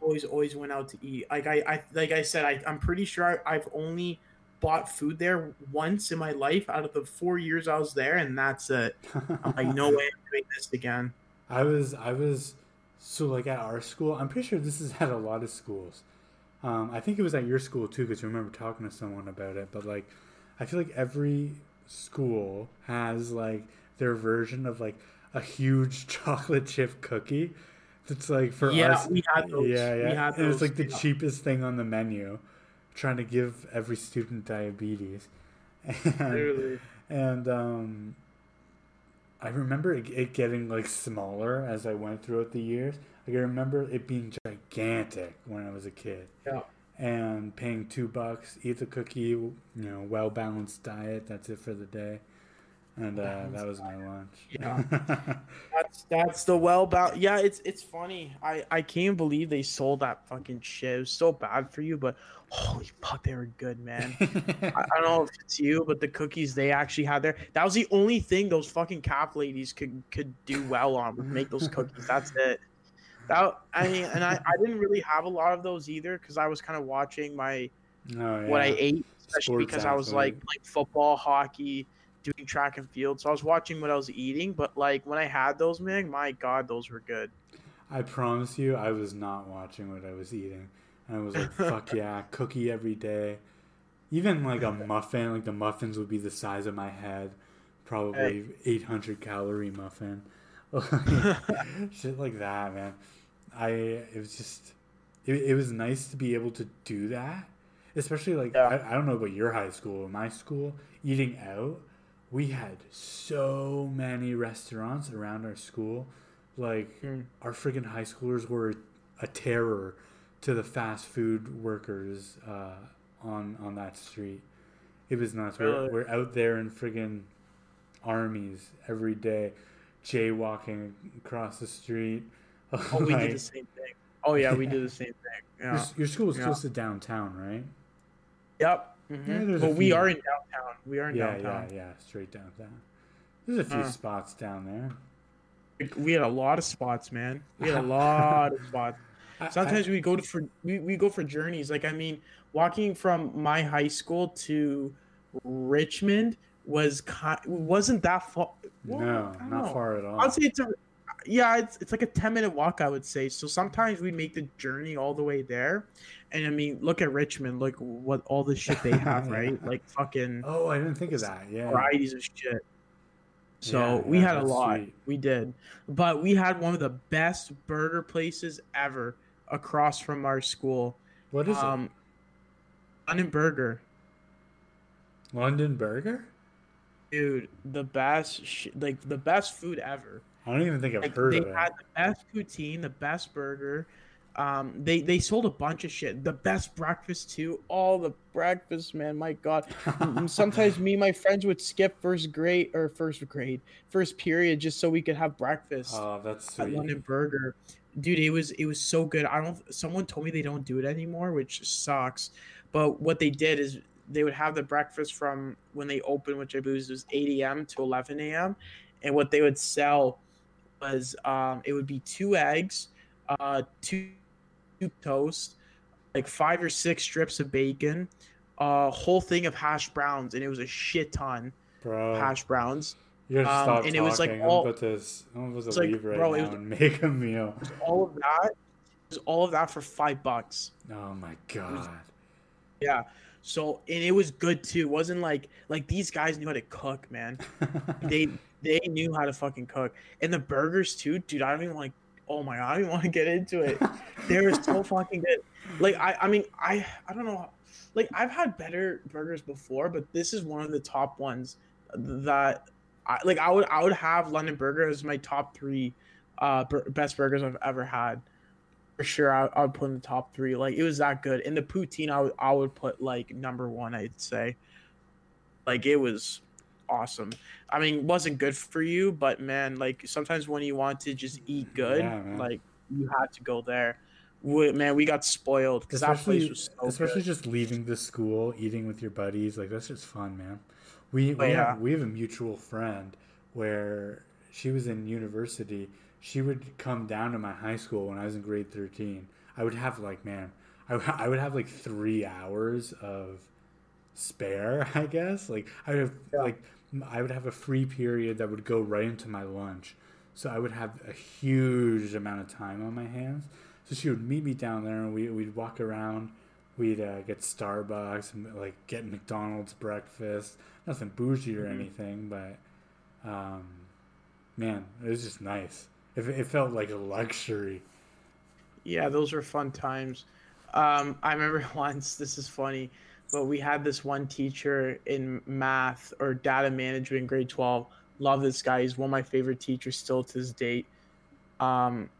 always always went out to eat. Like I, I like I said, I, I'm pretty sure I've only bought food there once in my life out of the four years I was there, and that's it. I'm like, no way I'm doing this again. I was I was so like at our school. I'm pretty sure this is at a lot of schools. Um, I think it was at your school too, because I remember talking to someone about it. But like, I feel like every school has like their version of like a huge chocolate chip cookie. It's like for yeah, us, we had those. Yeah, yeah. We had and it's like the yeah. cheapest thing on the menu, trying to give every student diabetes. And, Literally. And um, I remember it, it, getting like smaller as I went throughout the years. Like I remember it being gigantic when I was a kid. Yeah. And paying two bucks, eat the cookie, you know, well balanced diet. That's it for the day and uh, that was my lunch. Yeah, that's that's the well about. Yeah, it's it's funny. I I can't believe they sold that fucking shit. It was so bad for you, but holy fuck, they were good, man. I, I, don't know if it's you, but the cookies they actually had there. That was the only thing those fucking cap ladies could could do well on. Make those cookies. That's it. That I mean, and I I didn't really have a lot of those either because I was kind of watching my oh, yeah. what I ate, especially Sports because athlete. I was like like football, hockey doing track and field, so I was watching what I was eating. But like when I had those, man, my god, those were good. I promise you, I was not watching what I was eating, and I was like, "Fuck yeah, cookie every day." Even like a muffin, like the muffins would be the size of my head, probably hey. 800 calorie muffin, shit like that, man. I it was just it, it was nice to be able to do that, especially like yeah. I, I don't know about your high school, my school, eating out we had so many restaurants around our school. Like mm. our freaking high schoolers were a terror to the fast food workers uh, on on that street. It was nuts. Really? We're, we're out there in friggin' armies every day, jaywalking across the street. Oh, we do the same thing. Oh yeah, we do the same thing. Yeah. Your, your school was yeah. close to downtown, right? Yep. Mm-hmm. Yeah, well, we are in downtown. We are in yeah, downtown. Yeah, yeah, straight downtown. There's a few uh, spots down there. We had a lot of spots, man. We had a lot of spots. Sometimes I, we go to for we, we go for journeys. Like I mean, walking from my high school to Richmond was kind, wasn't that far. Well, no, not know. far at all. I'd say it's a yeah, it's it's like a ten minute walk, I would say. So sometimes we make the journey all the way there, and I mean, look at Richmond, look what all the shit they have, right? Like fucking. Oh, I didn't think of that. Yeah, varieties of shit. So yeah, we had a lot. Sweet. We did, but we had one of the best burger places ever across from our school. What is um, it? London Burger. London Burger. Dude, the best, sh- like the best food ever. I don't even think I've like, heard of it. They had the best poutine, the best burger. Um, they they sold a bunch of shit. The best breakfast too. All the breakfast, man. My God. Sometimes me and my friends would skip first grade or first grade, first period, just so we could have breakfast. Oh, that's sweet. At London Burger, dude. It was it was so good. I don't. Someone told me they don't do it anymore, which sucks. But what they did is they would have the breakfast from when they opened, which I believe was 8 a.m. to 11 a.m. And what they would sell was um, it would be two eggs, uh, two, two toast, like five or six strips of bacon, a whole thing of hash browns, and it was a shit ton bro. hash browns. You gotta um, stop and talking. it was like all, I'm about to, I'm about to leave like, right bro, now was, and make a meal. All of that, was all of that for five bucks. Oh my god. Yeah. So and it was good too. It wasn't like like these guys knew how to cook, man. they they knew how to fucking cook. And the burgers too, dude. I don't even like. Oh my god, I don't even want to get into it. they were so fucking good. Like I, I mean, I, I don't know. Like I've had better burgers before, but this is one of the top ones that, I like. I would, I would have London Burger as my top three, uh, bur- best burgers I've ever had. For sure, I, I would put in the top three. Like it was that good. And the poutine, I would, I would put like number one. I'd say. Like it was awesome. I mean, wasn't good for you, but man, like sometimes when you want to just eat good, Yeah, like you had to go there. We, man, we got spoiled because that place especially was so especially good. just leaving the school, eating with your buddies, like that's just fun, man. We oh, we Oh, yeah. have we have a mutual friend where she was in university. She would come down to my high school when I was in grade thirteen. I would have like man, I, would- I would have like three hours of spare. I guess like I would have Yeah. like I would have a free period that would go right into my lunch. So I would have a huge amount of time on my hands. So she would meet me down there, and we we'd walk around. We'd uh, get Starbucks and like get McDonald's breakfast. Nothing bougie or Mhm. anything, but um, man, it was just nice. It, it felt like a luxury. Yeah, those were fun times. Um, I remember once. This is funny, but we had this one teacher in math or data management in grade twelve. Love this guy. He's one of my favorite teachers still to this date. Um,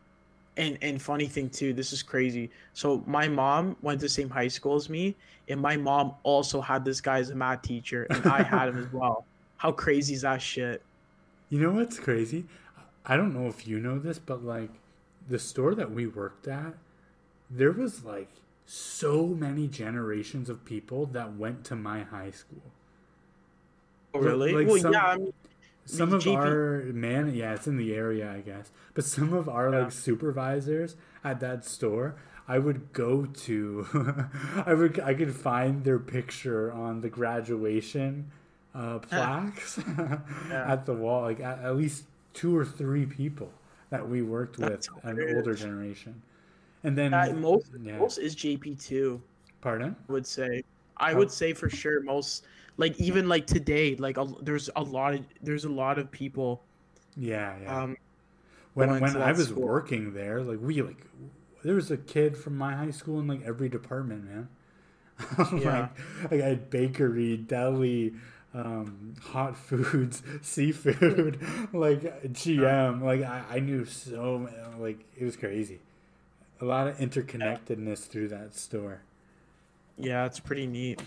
and and funny thing too, this is crazy. So my mom went to the same high school as me, and my mom also had this guy as a math teacher, and I had him as well. How crazy is that shit? You know what's crazy? I don't know if you know this, but like the store that we worked at, there was like so many generations of people that went to my high school. Oh, really? like well, some- yeah. I mean, Some of GP our man, yeah, it's in the area, I guess. But some of our Yeah. like supervisors at that store, I would go to. I would I could find their picture on the graduation uh, plaques Yeah. at the wall. Like at, at least two or three people that we worked with, That's an older generation. And then uh, most yeah. most is JP two. pardon. I would say. I Oh. would say for sure most like even like today like a, there's a lot of there's a lot of people Yeah, yeah. um when when I was school. working there, like we like there was a kid from my high school in like every department, man. Yeah. like, like I had bakery, deli, um, hot foods, seafood, like GM. Like I, I knew so like it was crazy. A lot of interconnectedness through that store. yeah it's pretty neat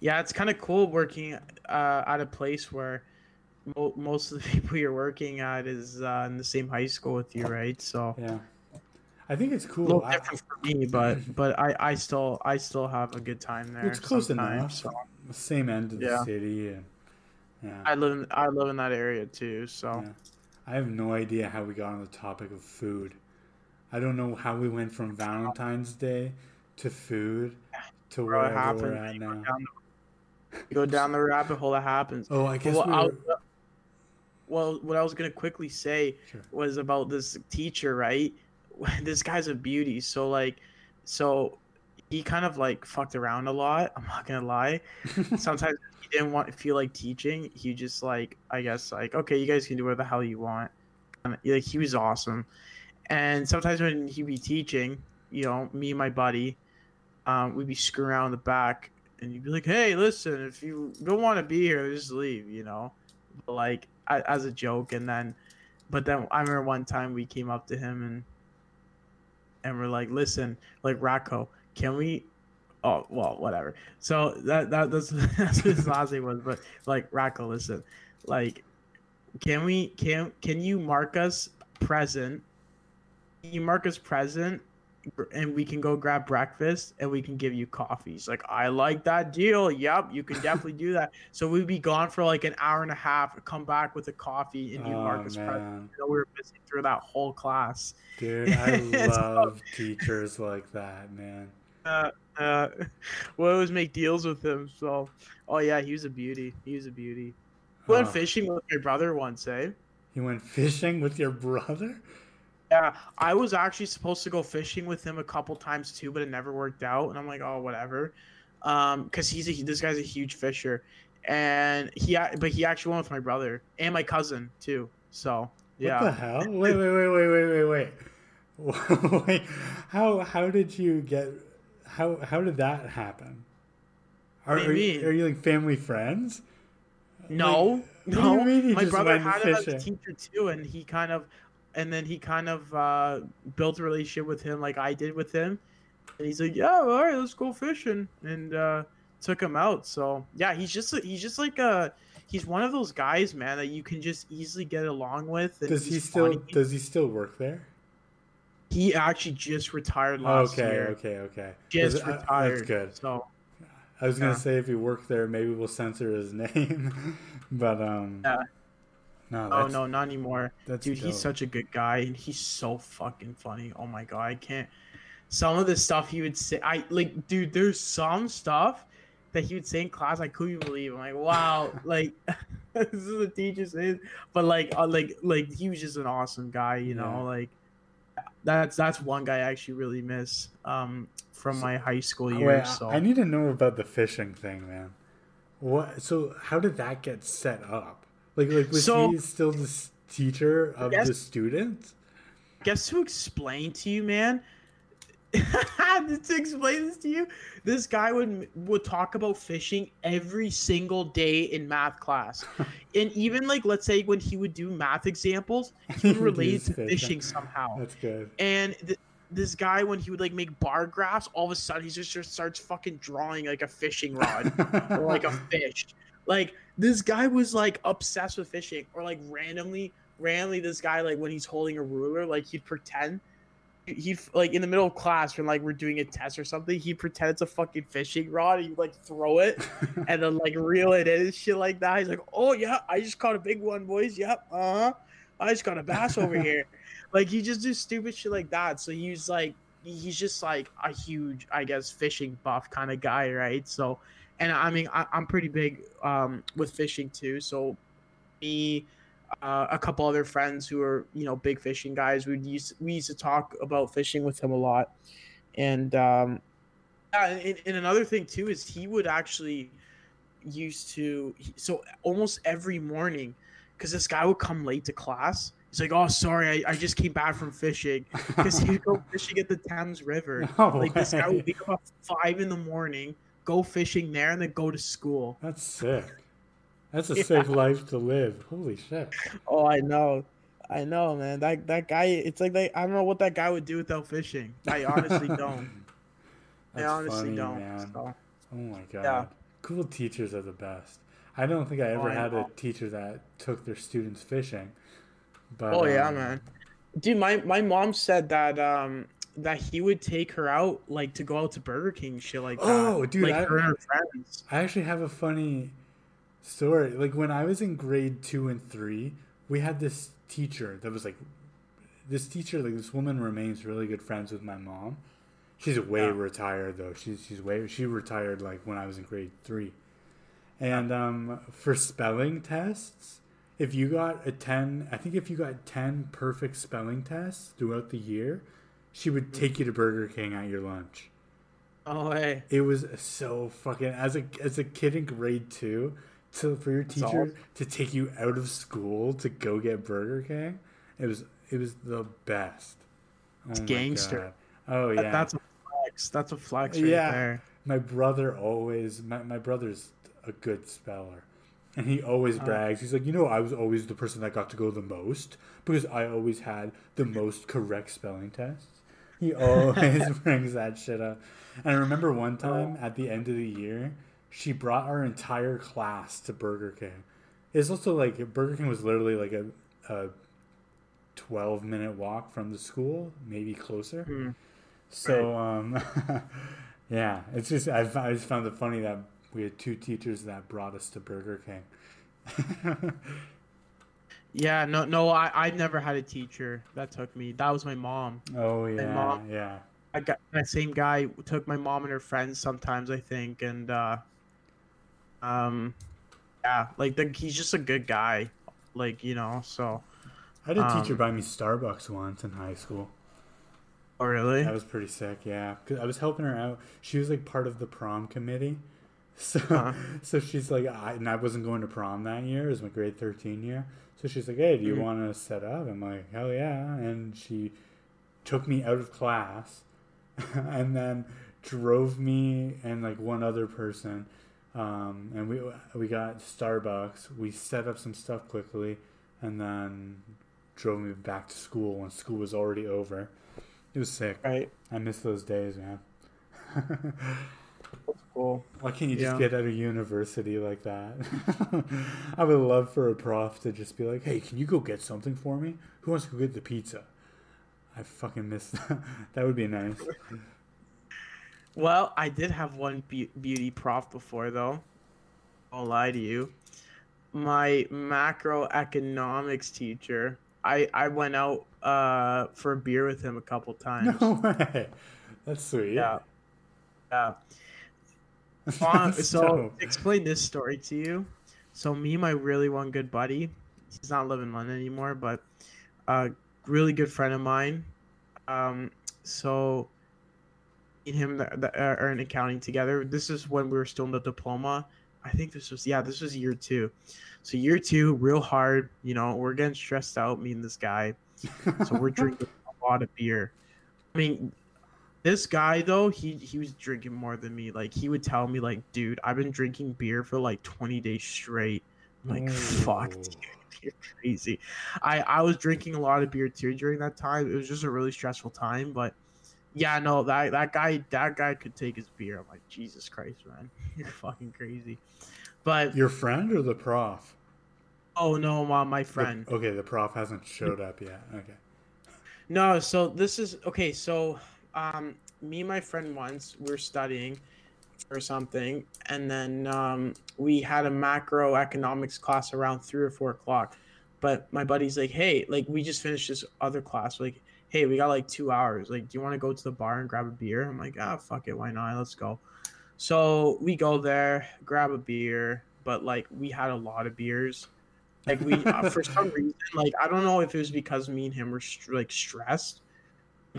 yeah it's kind of cool working uh at a place where mo- most of the people you're working at is uh, in the same high school with you right so Yeah, I think it's a cool. little I- different for me but but i i still i still have a good time there it's close enough. so Same end of the city, and yeah. i live in i live in that area too so Yeah. I have no idea how we got on the topic of food. I don't know how we went from Valentine's Day to food to Bro, it wherever we're at You go now. down the- go down the rabbit hole that happens Oh, I guess well, we I were, was- well, what I was gonna quickly say Sure. was about this teacher, right? This guy's a beauty. So like, so he kind of like fucked around a lot. I'm not gonna lie. Sometimes he didn't want to feel like teaching. He just like, I guess like, okay, you guys can do whatever the hell you want. And, like he was awesome. And sometimes when he'd be teaching, you know, me and my buddy, um, we'd be screwing around in the back, and you'd be like, "Hey, listen, if you don't want to be here, just leave," you know, but like as a joke. And then, but then I remember one time we came up to him and and we're like, "Listen, like Rocco, can we?" Oh well, whatever. So that that that's, that's what his last name was. But like Rocco, listen, like, can we can can you mark us present? You mark us present and we can go grab breakfast and we can give you coffees. Like, I like that deal. Yep, you can definitely do that. So we'd be gone for like an hour and a half, come back with a coffee, and you oh mark us present. You know, we were busy through that whole class. dude, I love teachers like that, man. Uh, uh, we always make deals with him. So, oh yeah, he was a beauty. He was a beauty. We went Oh, fishing with my brother once, eh? You went fishing with your brother. Yeah, I was actually supposed to go fishing with him a couple times too, but it never worked out. And I'm like, oh, whatever. um, because he's a, this guy's a huge fisher, and he but he actually went with my brother and my cousin too. So yeah. What the hell? Wait, wait, wait, wait, wait, wait, wait. wait. How how did you get? How how did that happen? Are, What do you are, you, are you like family friends? No, Like, no. you mean he My brother had him as a teacher too, and he kind of, and then he kind of uh, built a relationship with him, like I did with him. And he's like, "Yeah, all right, let's go fishing," and uh, took him out. So yeah, he's just he's just like a he's one of those guys, man, that you can just easily get along with. And Does he still funny. does he still work there? He actually just retired last okay, year. okay, okay. Okay. Just uh, retired. That's good. So I was gonna Yeah. say if he worked there, maybe we'll censor his name, but um, Yeah. No, oh no, not anymore. Dude, he's such a good guy, and he's so fucking funny. Oh my god, I can't. Some of the stuff he would say, I like, dude. There's some stuff that he would say in class I couldn't believe. I'm like, wow, like this is what teachers says. But like, uh, like, like he was just an awesome guy, you know. Yeah. Like that's that's one guy I actually really miss um from So- my high school Oh, years. Wait, so I need to know about the fishing thing, man. What? So how did that get set up? Like, like was So- he still the teacher of guess- the students? guess who explained to you, man. to explain this to you, this guy would would talk about fishing every single day in math class, and even like let's say when he would do math examples, he would relate to fishing. fishing somehow. That's good. And th- this guy, when he would like make bar graphs, all of a sudden he just, just starts fucking drawing like a fishing rod or like a fish. Like this guy was like obsessed with fishing, or like randomly, randomly, this guy like when he's holding a ruler, like he'd pretend he'd like in the middle of class when like we're doing a test or something, he'd pretend it's a fucking fishing rod. He'd like throw it and then like reel it in and shit like that. He's like, "Oh yeah, I just caught a big one, boys. Yep, uh huh. I just got a bass over here." Like he just do stupid shit like that. So he's like, he's just like a huge, I guess, fishing buff kind of guy, right? So, and I mean, I, I'm pretty big um, with fishing too. So, me, uh, a couple other friends who are you know big fishing guys, we used we used to talk about fishing with him a lot, and um, yeah, and, and another thing too is he would actually used to so almost every morning because this guy would come late to class. He's like, "Oh, sorry, I, I just came back from fishing." Because he'd go fishing at the Thames River. No like this guy would wake up at five in the morning, go fishing there, and then go to school. That's sick. That's a Yeah. sick life to live. Holy shit. Oh, I know, I know, man. That that guy, it's like they, I don't know what that guy would do without fishing. I honestly don't. I honestly funny, don't. So. Oh my god. Yeah. Cool teachers are the best. I don't think I ever I had a teacher that took their students fishing. But Oh yeah, um, man. Dude, my my mom said that um that he would take her out like to go out to Burger King shit like that. Oh, dude, like I- her and her friends. I actually have a funny story. Like when I was in grade two and three, we had this teacher that was like, this teacher, like this woman remains really good friends with my mom. She's way Yeah. retired though. She's she's way she retired like when I was in grade three, and um, for spelling tests, if you got a ten, I think if you got ten perfect spelling tests throughout the year, she would take you to Burger King at your lunch. Oh hey. It was so fucking as a as a kid in grade two to for your teacher awesome. to take you out of school to go get Burger King. It was it was the best. Oh my gangster. God. Oh That- yeah. That's a flex. That's a flex right Yeah. there. my brother always my, my brother's a good speller. And he always Oh. brags. He's like, you know, I was always the person that got to go the most because I always had the most correct spelling tests. He always brings that shit up. And I remember one time at the end of the year, she brought our entire class to Burger King. It's also like Burger King was literally like a, a 12 minute walk from the school, maybe closer. Mm. So, um, yeah, it's just, I, I just found it funny that we had two teachers that brought us to Burger King. Yeah, no, no, I, I never had a teacher that took me. That was my mom. oh, yeah, mom- yeah. I got that same guy took my mom and her friends sometimes, I think, and uh, um, yeah, like the, he's just a good guy, like you know. So I had a teacher Um, buy me Starbucks once in high school. Oh, really? That was pretty sick. Yeah, 'Cause I was helping her out. She was like part of the prom committee, so Uh-huh. so she's like, I, and I wasn't going to prom that year. It was my grade thirteen year. So she's like, Hey, do you Mhm. want to set up? I'm like, Hell yeah! And she took me out of class, and then drove me and like one other person. Um, and we we got Starbucks. We set up some stuff quickly, and then drove me back to school when school was already over. It was sick. Right. I miss those days, man. That's cool. Why can't you just Yeah. get out of university like that? I would love for a prof to just be like, "Hey, can you go get something for me? Who wants to go get the pizza?" I fucking miss that. that would be nice. Well, I did have one be- beauty prof before, though. I'll lie to you. My macroeconomics teacher, I I went out uh for a beer with him a couple times. No way. That's sweet. Yeah. Yeah. Uh, so explain this story to you. So me and my really one good buddy, he's not living in London anymore, but a really good friend of mine. Um, so me and him th- th- are in accounting together. This is when we were still in the diploma. I think this was yeah, this was year two. So year two, real hard. You know, we're getting stressed out. Me and this guy. So we're drinking a lot of beer. I mean, this guy though, he he was drinking more than me. Like he would tell me, like, dude, I've been drinking beer for like 20 days straight. I'm like, mm. fuck, dude, you're crazy. I I was drinking a lot of beer too during that time. It was just a really stressful time, but yeah, no, that that guy that guy could take his beer. I'm like, Jesus Christ, man, you're fucking crazy. But Your friend or the prof? oh no, my my The- friend. okay, the prof hasn't showed up yet. Okay. No, so this is okay. So, um, me and my friend once we were studying for something, and then um, we had a macroeconomics class around three or four o'clock. But my buddy's like, "Hey, like we just finished this other class. Like, hey, we got like two hours. Like, do you want to go to the bar and grab a beer?" I'm like, "Ah, fuck it, why not? Let's go." So we go there, grab a beer, but like we had a lot of beers. Like we, uh, for some reason, like I don't know if it was because me and him were str- like stressed.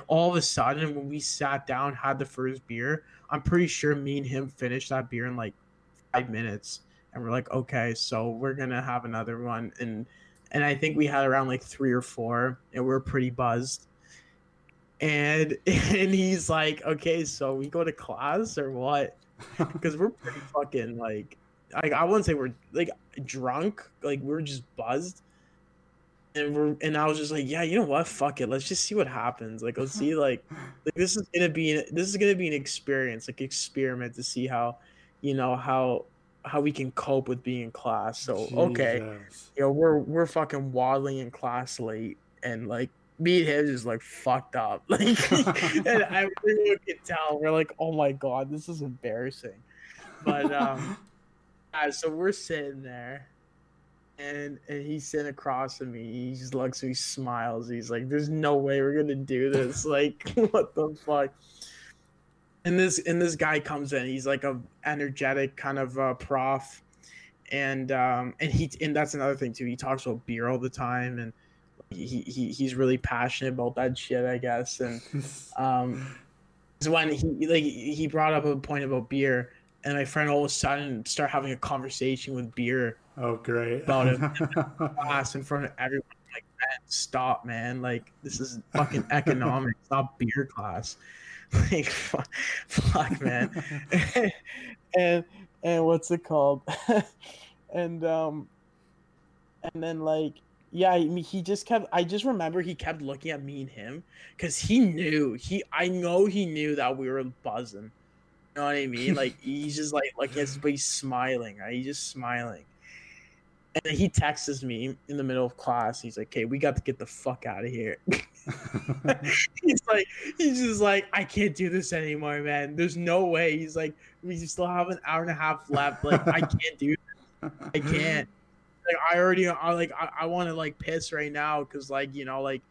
All of a sudden, when we sat down, had the first beer, I'm pretty sure me and him finished that beer in like five minutes, and we're like, okay, so we're gonna have another one, and and I think we had around like three or four, and we are pretty buzzed. And and he's like, okay, so we go to class or what? Because we're pretty fucking like, like I wouldn't say we're like drunk, like we're just buzzed. And we're and I was just like, yeah, you know what? Fuck it. Let's just see what happens. Like, let's see. Like, like this is gonna be this is gonna be an experience, like experiment to see how, you know how how we can cope with being in class. So okay, you know we're we're fucking waddling in class late, and like me and him just like fucked up. Like, and everyone could tell we're like, oh my god, this is embarrassing. But um, yeah, so we're sitting there, and and he's sitting across from me. He just looks, he smiles. He's like, "There's no way we're gonna do this. Like, what the fuck?" And this and this guy comes in. He's like a energetic kind of uh, prof, and um and he and that's another thing too. He talks about beer all the time, and he, he he's really passionate about that shit, I guess. And um, is when he like he brought up a point about beer, and my friend all of a sudden start having a conversation with beer oh, great. About it. class in front of everyone. Like, man, stop, man! Like this is fucking economics, not beer class. Like, fuck, fuck man. and and what's it called? and um, and then like yeah, I mean, he just kept. I just remember he kept looking at me and him because he knew he. I know he knew that we were buzzing. You know what I mean? Like he's just like like he's but he's smiling, right? He's just smiling. And then he texts me in the middle of class. He's like, "Okay, we got to get the fuck out of here." he's like, he's just like, "I can't do this anymore, man. There's no way." He's like, "We still have an hour and a half left. Like, I can't do. This. I can't." Like, I already, I like, I, I want to like piss right now because, like, you know, like,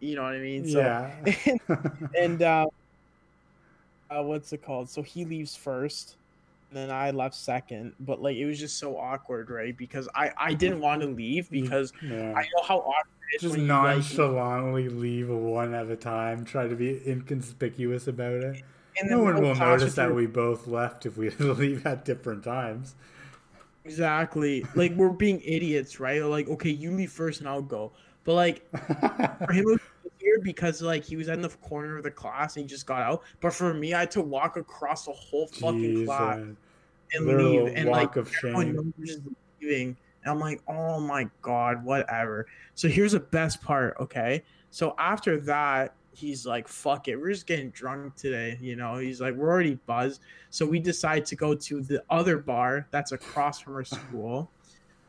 you know what I mean. So, yeah. and uh, uh, what's it called? So he leaves first, and then I left second. But like, it was just so awkward, right? Because I I mm-hmm. didn't want to leave mm-hmm. because yeah. I know how awkward it is. just you, like, nonchalantly leave one at a time, try to be inconspicuous about it. No one will notice that we both left if we leave at different times. exactly like we're being idiots, right? Like, okay, you leave first and I'll go. But like for him, it was weird because like he was in the corner of the class and he just got out. But for me, I had to walk across the whole fucking class and Little leave, and like of everyone shame. just leaving. And I'm like, oh my god, whatever. So here's the best part, okay? So after that, he's like, fuck it, we're just getting drunk today, you know. He's like, we're already buzzed. So we decide to go to the other bar that's across from our school.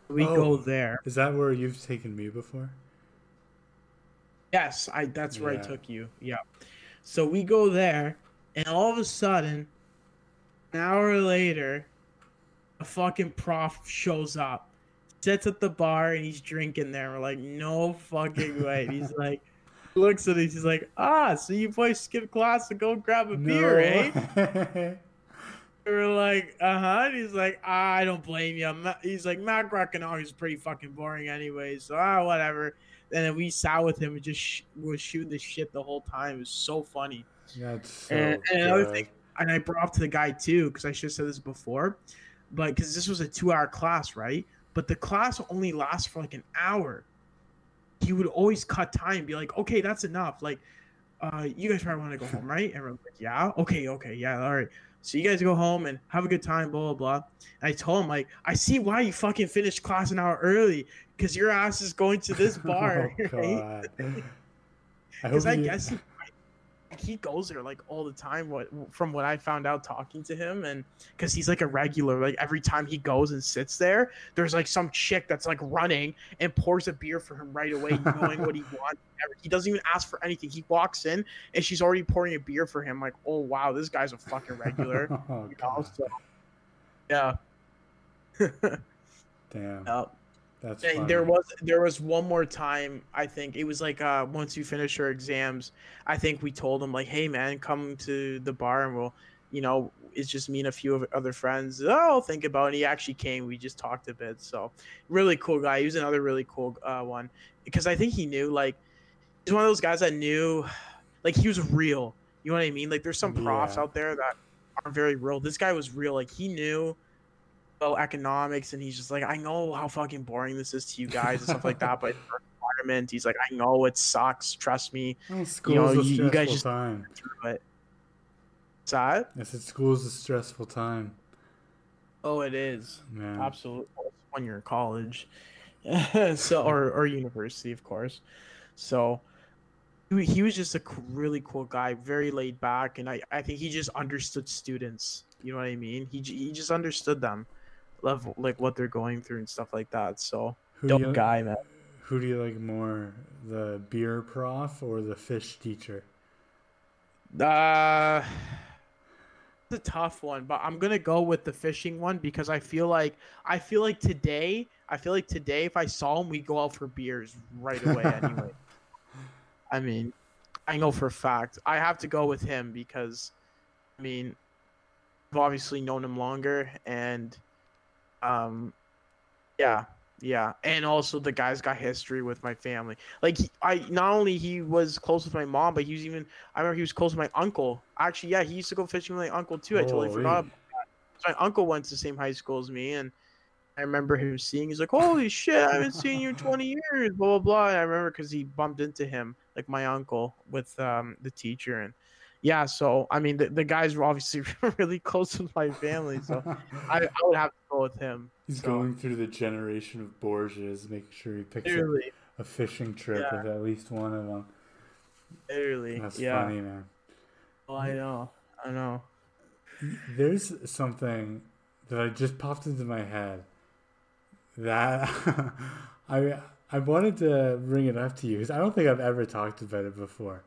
We Oh. go there. Is that where you've taken me before? Yes, I that's where I took you. Yeah. So we go there, and all of a sudden, an hour later, a fucking prof shows up, sits at the bar, and he's drinking there. We're like, no fucking way. And he's like, looks at us. He's like, ah, so you boys skip class to go grab a beer, eh? We're like, uh huh. He's like, ah, I don't blame you. He's like, macroeconomics is pretty fucking boring anyway. So ah, whatever. And then we sat with him and just sh- was shooting the shit the whole time. It was so funny. That's so And- and another thing- And I brought up to the guy too because I should have said this before, but because this was a two-hour class, right? But the class only lasts for like an hour. He would always cut time, and be like, "Okay, that's enough." Like, uh, you guys probably want to go home, right? And everyone's like, "Yeah, okay, okay, yeah, all right." So you guys go home and have a good time, blah blah blah. And I told him like, I see why you fucking finished class an hour early because your ass is going to this oh, bar, Oh, right? God. I Because hope I you- guess he, goes there like all the time. What from what I found out talking to him, and because he's like a regular, like every time he goes and sits there, there's like some chick that's like running and pours a beer for him right away, knowing what he wants. He doesn't even ask for anything. He walks in and she's already pouring a beer for him. Like, oh wow, this guy's a fucking regular. oh, you know? Oh, so, yeah. Damn. That's And funny. there was there was one more time I think it was like uh once you finish your exams I think we told him like hey man come to the bar and we'll you know it's just me and a few of other friends oh I'll think about it and he actually came we just talked a bit so really cool guy he was another really cool uh, one because I think he knew like he's one of those guys that knew like he was real you know what I mean like there's some profs Yeah. out there that aren't very real this guy was real like he knew about economics and he's just like i know how fucking boring this is to you guys and stuff like that but environment he's like i know it sucks trust me. Oh, school's know, you- you guys just- time. what's that? I said school's a stressful time. oh it is. Man. absolutely when you're in college. So or, or university of course. So he, he was just a really cool guy very laid back and I, I think he just understood students. You know what i mean? He, he just understood them level like what they're going through and stuff like that so Who do dope you, guy man Who do you like more, the beer prof or the fish teacher? Uh, it's a tough one, but I'm gonna go with the fishing one because I feel like I feel like today, I feel like today, if I saw him, we go out for beers right away. Anyway, I mean, I know for a fact I have to go with him because, I mean, I've obviously known him longer, and, um, yeah, yeah, and also the guy's got history with my family. Like he, I, not only he was close with my mom, but he was even. I remember he was close with my uncle. Actually, yeah, he used to go fishing with my uncle too. I totally Holy. forgot. About that. So my uncle went to the same high school as me, and I remember him seeing. He's like, "Holy shit, I haven't seen you in 20 years." Blah blah blah. And I remember because he bumped into him, like my uncle, with um, the teacher, and yeah. So I mean, the, the guys were obviously really close with my family, so I, I would have to go with him. He's so- going through the generation of Borges, making sure he picks up Literally, a fishing trip Yeah. with at least one of them. literally, That's yeah. funny, man. Oh, I know, I know. There's something that I just popped into my head that I I wanted to bring it up to you because I don't think I've ever talked about it before.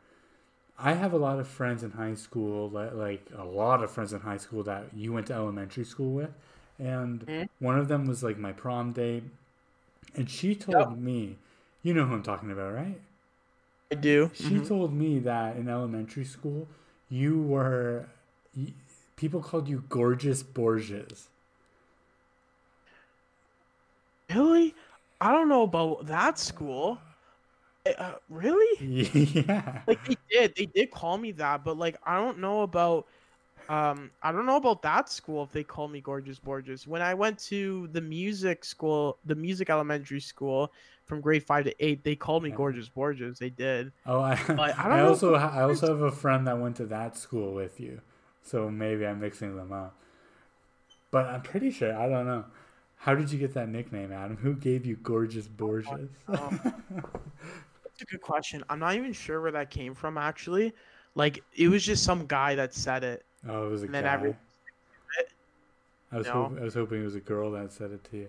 I have a lot of friends in high school, like, like a lot of friends in high school that you went to elementary school with, and Mhm. one of them was like my prom date, and she told Yep. me, you know who I'm talking about, right? I do. She Mhm. told me that in elementary school, you were, people called you gorgeous Borges. Really? I don't know about that school. Uh, really? yeah. Like they did, they did call me that, but like I don't know about, um, I don't know about that school if they call me gorgeous Borges. When I went to the music school, the music elementary school, from grade five to eight, they called me Yeah. gorgeous Borges. They did. Oh, I, But I I, also I also have a friend that went to that school with you, so maybe I'm mixing them up. But I'm pretty sure I don't know. How did you get that nickname, Adam? Who gave you Gorgeous Borges? That's a good question. I'm not even sure where that came from actually. Like it was just some guy that said it. oh, it was a And guy. every- I was hoping, I was hoping it was a girl that said it to you.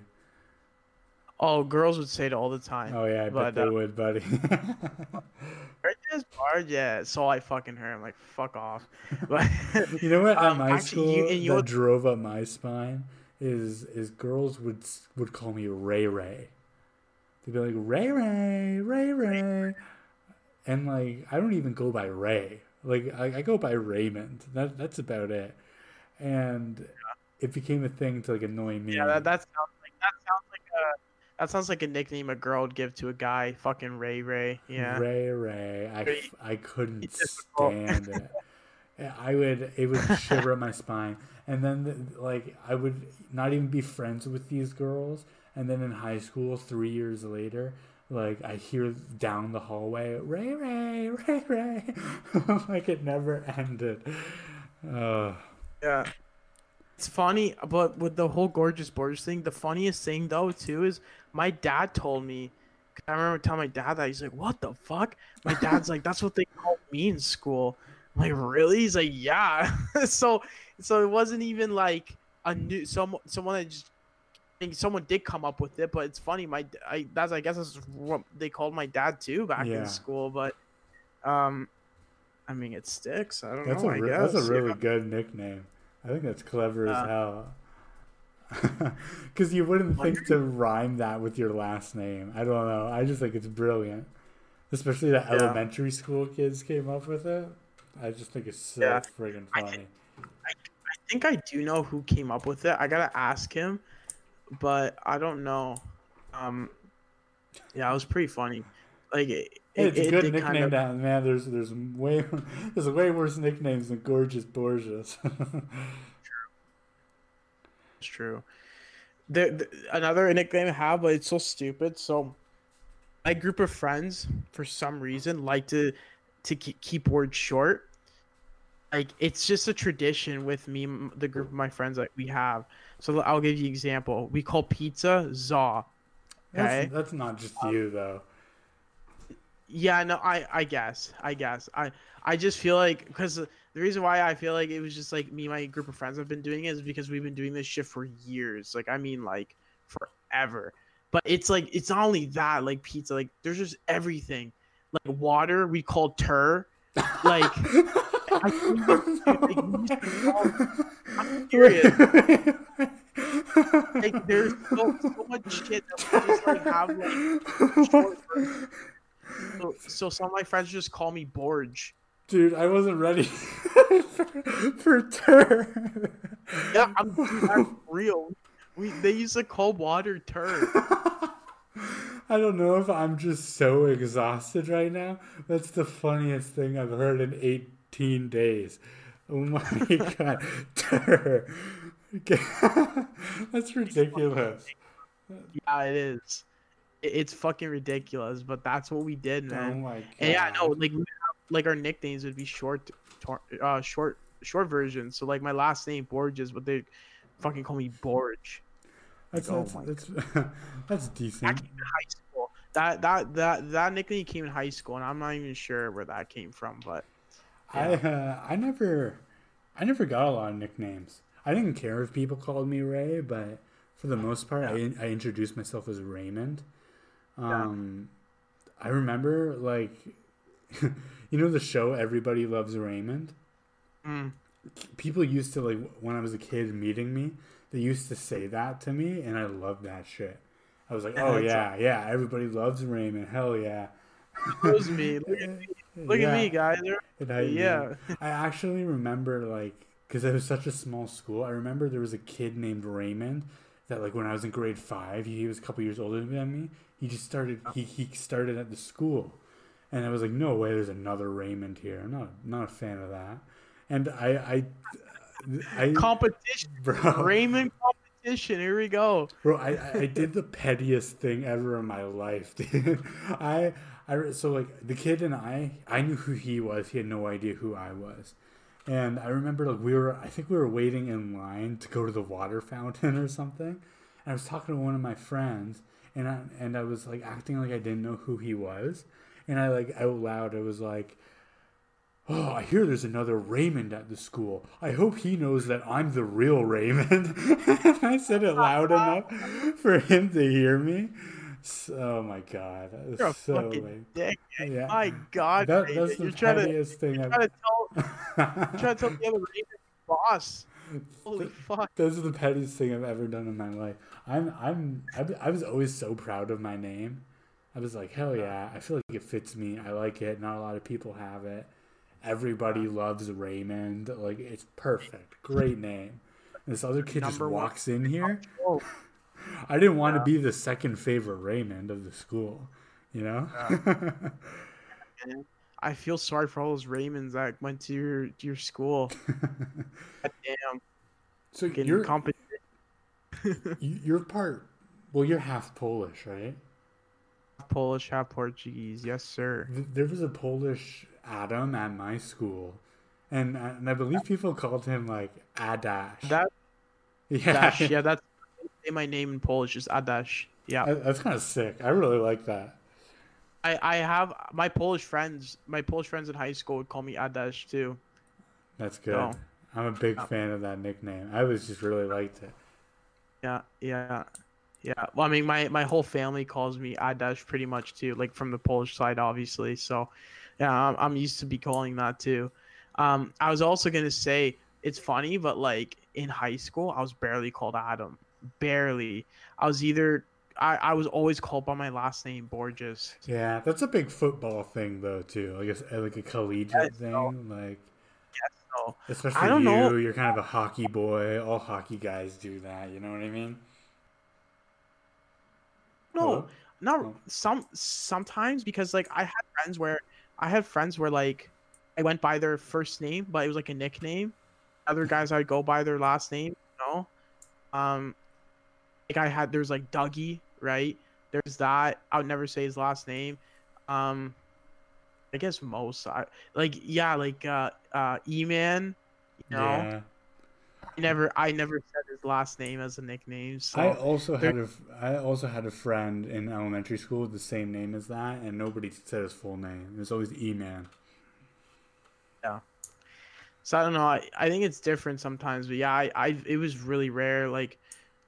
Oh, girls would say it all the time. Oh yeah, I But, bet they uh, would, buddy. Gorgeous Borges. So I fucking heard. I'm like, fuck off. But you know what? At Um, my actually, school, you- you that drove up my spine is is girls would would call me Ray Ray. They'd be like Ray Ray Ray Ray, and like I don't even go by Ray. Like I, I go by Raymond. That that's about it. And it became a thing to like annoy me. yeah, that, that sounds like that sounds like a that sounds like a nickname a girl would give to a guy. Fucking Ray Ray. Yeah. Ray Ray. I, Ray- I couldn't stand it. I would it would shiver up my spine, and then like I would not even be friends with these girls, and then in high school, three years later, like I hear down the hallway, Ray Ray Ray Ray, like it never ended. Uh, Yeah. It's funny, but with the whole gorgeous Borges thing, the funniest thing though too is my dad told me. I remember telling my dad that he's like, "What the fuck?" My dad's like, "That's what they called me in school." I'm like, "Really?" He's like, "Yeah." so, so it wasn't even like a new some someone that just. I think someone did come up with it, but it's funny. My I that's I guess that's what they called my dad too back Yeah. in school. But, um, I mean, it sticks. I don't that's know. a I re- guess that's a yeah. really good nickname. I think that's clever as Uh, hell. Because you wouldn't think to rhyme that with your last name. I don't know. I just think it's brilliant. Especially that Yeah. elementary school kids came up with it. I just think it's so Yeah. friggin' I funny. I think I do know who came up with it. I gotta ask him, but I don't know. Um, yeah, it was pretty funny. Like it, Hey, it's it, a good did nickname, kind of. down man. There's there's way there's way worse nicknames than Gorgeous Borges. It's true. The, the, another nickname I have, but it's so stupid. So, my group of friends, for some reason, like to to keep, keep words short. Like it's just a tradition with me, the group of my friends that we have. So I'll give you an example. We call pizza za. Okay. that's, that's not just um, you though. Yeah, no, I I guess. I guess. I I just feel like because the reason why I feel like it was just like me and my group of friends have been doing it is because we've been doing this shit for years. Like I mean like forever. But it's like it's not only that, like pizza, like there's just everything. Like water we call tur. Like I can't even- dude, like, we used to call- I'm serious. Like there's so, so much shit that we just like have like short versions. So, so some of my friends just call me Borge. Dude, I wasn't ready for, for turn. Yeah, I'm dude, that's real. We they used to call water turd. I don't know if I'm just so exhausted right now. That's the funniest thing I've heard in 18 days. Oh my god. That's ridiculous. Yeah, it is. It's fucking ridiculous, but that's what we did, Oh man. my god. and yeah, no, like like our nicknames would be short, uh, short, short versions. So like my last name Borges, but they fucking call me Borge. That's, oh that's, my that's, that's decent. That high school. That that that that nickname came in high school, and I'm not even sure where that came from, but I uh, I never I never got a lot of nicknames. I didn't care if people called me Ray, but for the most part, I I introduced myself as Raymond. Um, I remember like you know the show Everybody Loves Raymond. mm, People used to like when I was a kid meeting me, they used to say that to me, and I loved that shit. I was like, oh yeah, yeah, everybody loves Raymond. Hell yeah. it was me. Look at me, look Yeah. at me guys. And I, Yeah. I actually remember like because it was such a small school. I remember there was a kid named Raymond that like when I was in grade five, he was a couple years older than me. He just started. He he started at the school, and I was like, no way, there's another Raymond here. I'm not not a fan of that. And I I, I competition, bro, Raymond competition. Here we go. bro, I I- I did the pettiest thing ever in my life, dude. I I so like the kid and I I knew who he was. He had no idea who I was. And I remember like we were I think we were waiting in line to go to the water fountain or something. And I was talking to one of my friends and I and I was like acting like I didn't know who he was. And I like out loud I was like Oh, I hear there's another Raymond at the school. I hope he knows that I'm the real Raymond. I said it loud enough for him to hear me. So, oh my god, that You're a so fucking dick. yeah. My God, That, that's the you're trying to pettiest thing you're I've trying to tell you're trying to tell the other Raymond boss. Holy fuck. This is the pettiest thing I've ever done in my life. I'm, I'm, I, I was always so proud of my name. I was like, hell uh-huh. yeah, I feel like it fits me. I like it. Not a lot of people have it. Everybody uh-huh. loves Raymond. Like, it's perfect. Great name. This other kid just one. walks in here. Oh, I didn't want to be the second favorite Raymond of the school, you know? man. I feel sorry for all those Raymonds that went to your to your school. Damn, so getting you're, competition. you- you're part, well, you're half Polish, right? Polish, half Portuguese. Yes, sir. There was a Polish Adam at my school, and and I believe people called him like Adash. That yeah, Dash, yeah, that's say my name in Polish is Adash. Yeah, That- that's kind of sick. I really like that. I I have my Polish friends. My Polish friends in high school would call me Adash too. That's good. No. I'm a big No. fan of that nickname. I was just really liked it. Yeah, yeah, yeah. Well, I mean, my my whole family calls me Adash pretty much too, like from the Polish side, obviously. So, yeah, I'm, I'm used to be calling that too. Um, I was also gonna say it's funny, but like in high school, I was barely called Adam, barely. I was either I, I was always called by my last name, Borges. Yeah, that's a big football thing though too. I guess uh, like a collegiate Yeah, thing. Like So especially I don't you, know. you're kind of a hockey boy. All hockey guys do that. You know what I mean? no, Hello? not Oh. some sometimes because like I had friends where I had friends where like I went by their first name, but it was like a nickname. Other guys I'd go by their last name, you know. Um, like I had there's like Dougie, right? There's that. I would never say his last name. Um, I guess most I like yeah like uh uh E-Man, you know. Yeah. I never I never said his last name as a nickname. So I also there- had a I also had a friend in elementary school with the same name as that, and nobody said his full name. It was always E Man. Yeah. So I don't know. I, I think it's different sometimes, but yeah, I, I it was really rare. Like,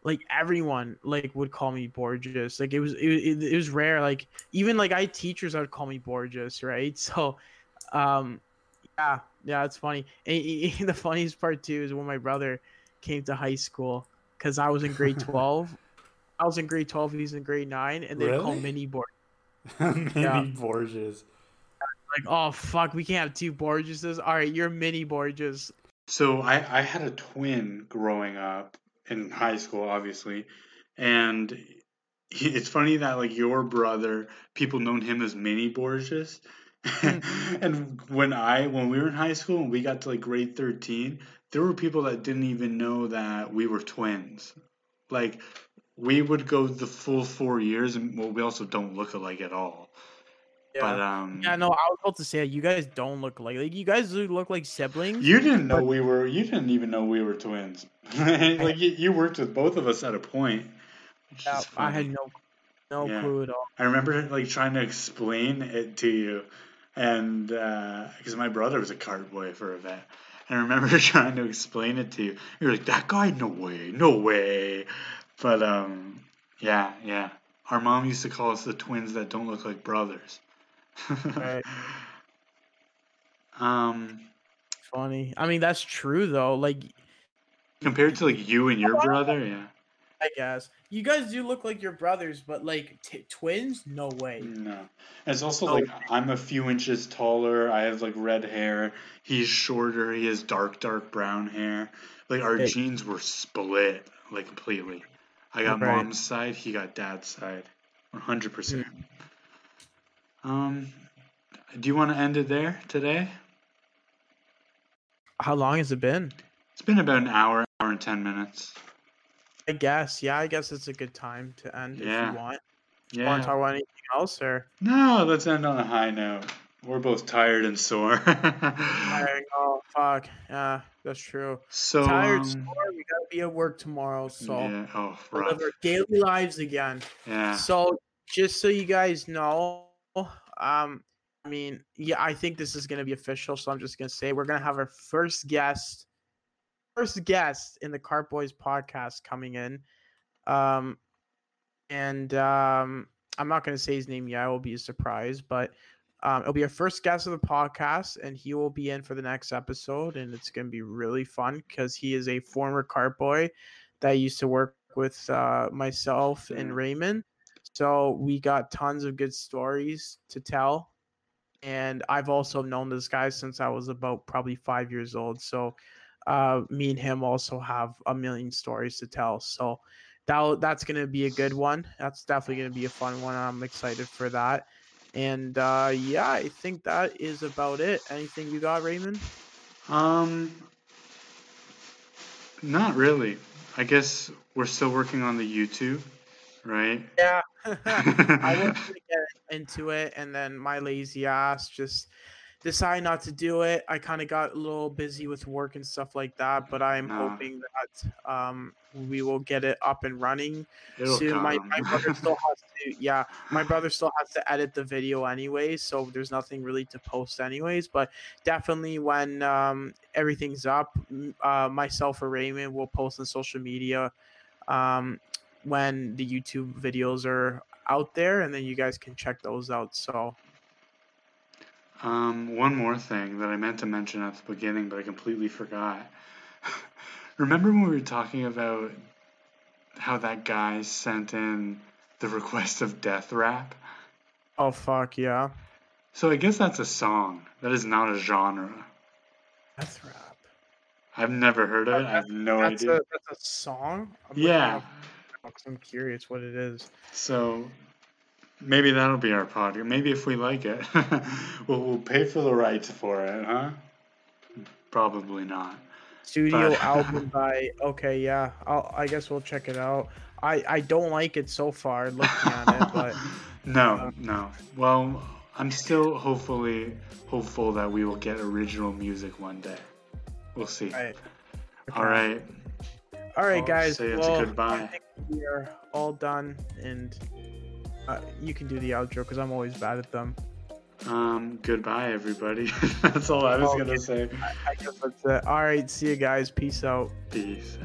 like everyone like would call me Borges. Like it was it, it, it was rare. Like even like I had teachers that would call me Borges, right? So, um, yeah, yeah, it's funny. And, and the funniest part too is when my brother came to high school because I was in grade twelve. I was in grade twelve. He's in grade nine, and they call Mini Borges. Mini Yeah. Borges. Like, oh fuck, we can't have two Borgeses. All right, you're Mini Borges. So I, I had a twin growing up in high school, obviously, and he, it's funny that like your brother, people known him as Mini Borges, hmm. and when I when we were in high school and we got to like grade thirteen, there were people that didn't even know that we were twins. Like we would go the full four years, and well, we also don't look alike at all. But um, Yeah, no, I was about to say you guys don't look like like you guys look like siblings. You didn't know we were. You didn't even know we were twins. like you, you worked with both of us at a point. Yeah, I had no no Yeah. clue at all. I remember like trying to explain it to you, and because my brother was a cart boy for a bit, and I remember trying to explain it to you. You're like, that guy, no way, no way. But um, yeah, yeah. Our mom used to call us the twins that don't look like brothers. Right. um, Funny. I mean, that's true though. Like, compared to like you and your brother, yeah. I guess you guys do look like your brothers, but like t- twins, no way. No. And it's also Oh. like I'm a few inches taller. I have like red hair. He's shorter. He has dark, dark brown hair. Like our Hey. genes were split like completely. I got Right. mom's side. He got dad's side. One hundred percent. Um, do you want to end it there today? How long has it been? It's been about an hour, hour and ten minutes. I guess. Yeah, I guess it's a good time to end Yeah. if you want. Yeah. Want to talk about anything else or? No, let's end on a high note. We're both tired and sore. Tired. Oh fuck. Yeah, that's true. so Tired. um, sore, We gotta be at work tomorrow, so yeah. Oh, rough. live our daily lives again. Yeah. So just so you guys know, um, I mean, yeah, I think this is gonna be official. So I'm just gonna say we're gonna have our first guest, first guest in the Cart Boys podcast coming in, um, and um, I'm not gonna say his name yet. It will be a surprise, but um, it'll be our first guest of the podcast, and he will be in for the next episode, and it's gonna be really fun because he is a former Cart Boy that used to work with uh, myself and. Raymond. So we got tons of good stories to tell. And I've also known this guy since I was about probably five years old. So uh, me and him also have a million stories to tell. So that that's gonna be a good one. That's definitely gonna be a fun one. I'm excited for that. And uh, yeah, I think that is about it. Anything you got, Raymond? Um, not really. I guess we're still working on the YouTube, right? Yeah. I was gonna get into it, and then my lazy ass just decided not to do it. I kind of got a little busy with work and stuff like that, but I'm hoping that um, we will get it up and running It'll soon. My, my brother still has to, yeah, my brother still has to edit the video anyways, so there's nothing really to post anyways. But definitely when um, everything's up, uh, myself or Raymond will post on social media um, when the YouTube videos are out there, and then you guys can check those out. So Um, one more thing that I meant to mention at the beginning, but I completely forgot. Remember when we were talking about how that guy sent in the request of death rap? oh fuck yeah, So I guess that's a song. That is not a genre. death rap. I've never heard of it. I have no That's idea. a that's a song. I'm Yeah. up I'm curious what it is. So maybe that'll be our podcast. Maybe if we like it, we'll, we'll pay for the rights for it, huh? Probably not. Studio But- album by okay, yeah. I'll, I guess we'll check it out. I I don't like it so far looking at it, but No, uh, no. Well, I'm still hopefully hopeful that we will get original music one day. We'll see. I, All right. All right, I'll guys. say it's a well, goodbye. I think we are all done, and uh, you can do the outro because I'm always bad at them. Um, goodbye, everybody. That's all I was Oh, gonna okay. say. I guess that's it. All right, see you guys. Peace out. Peace.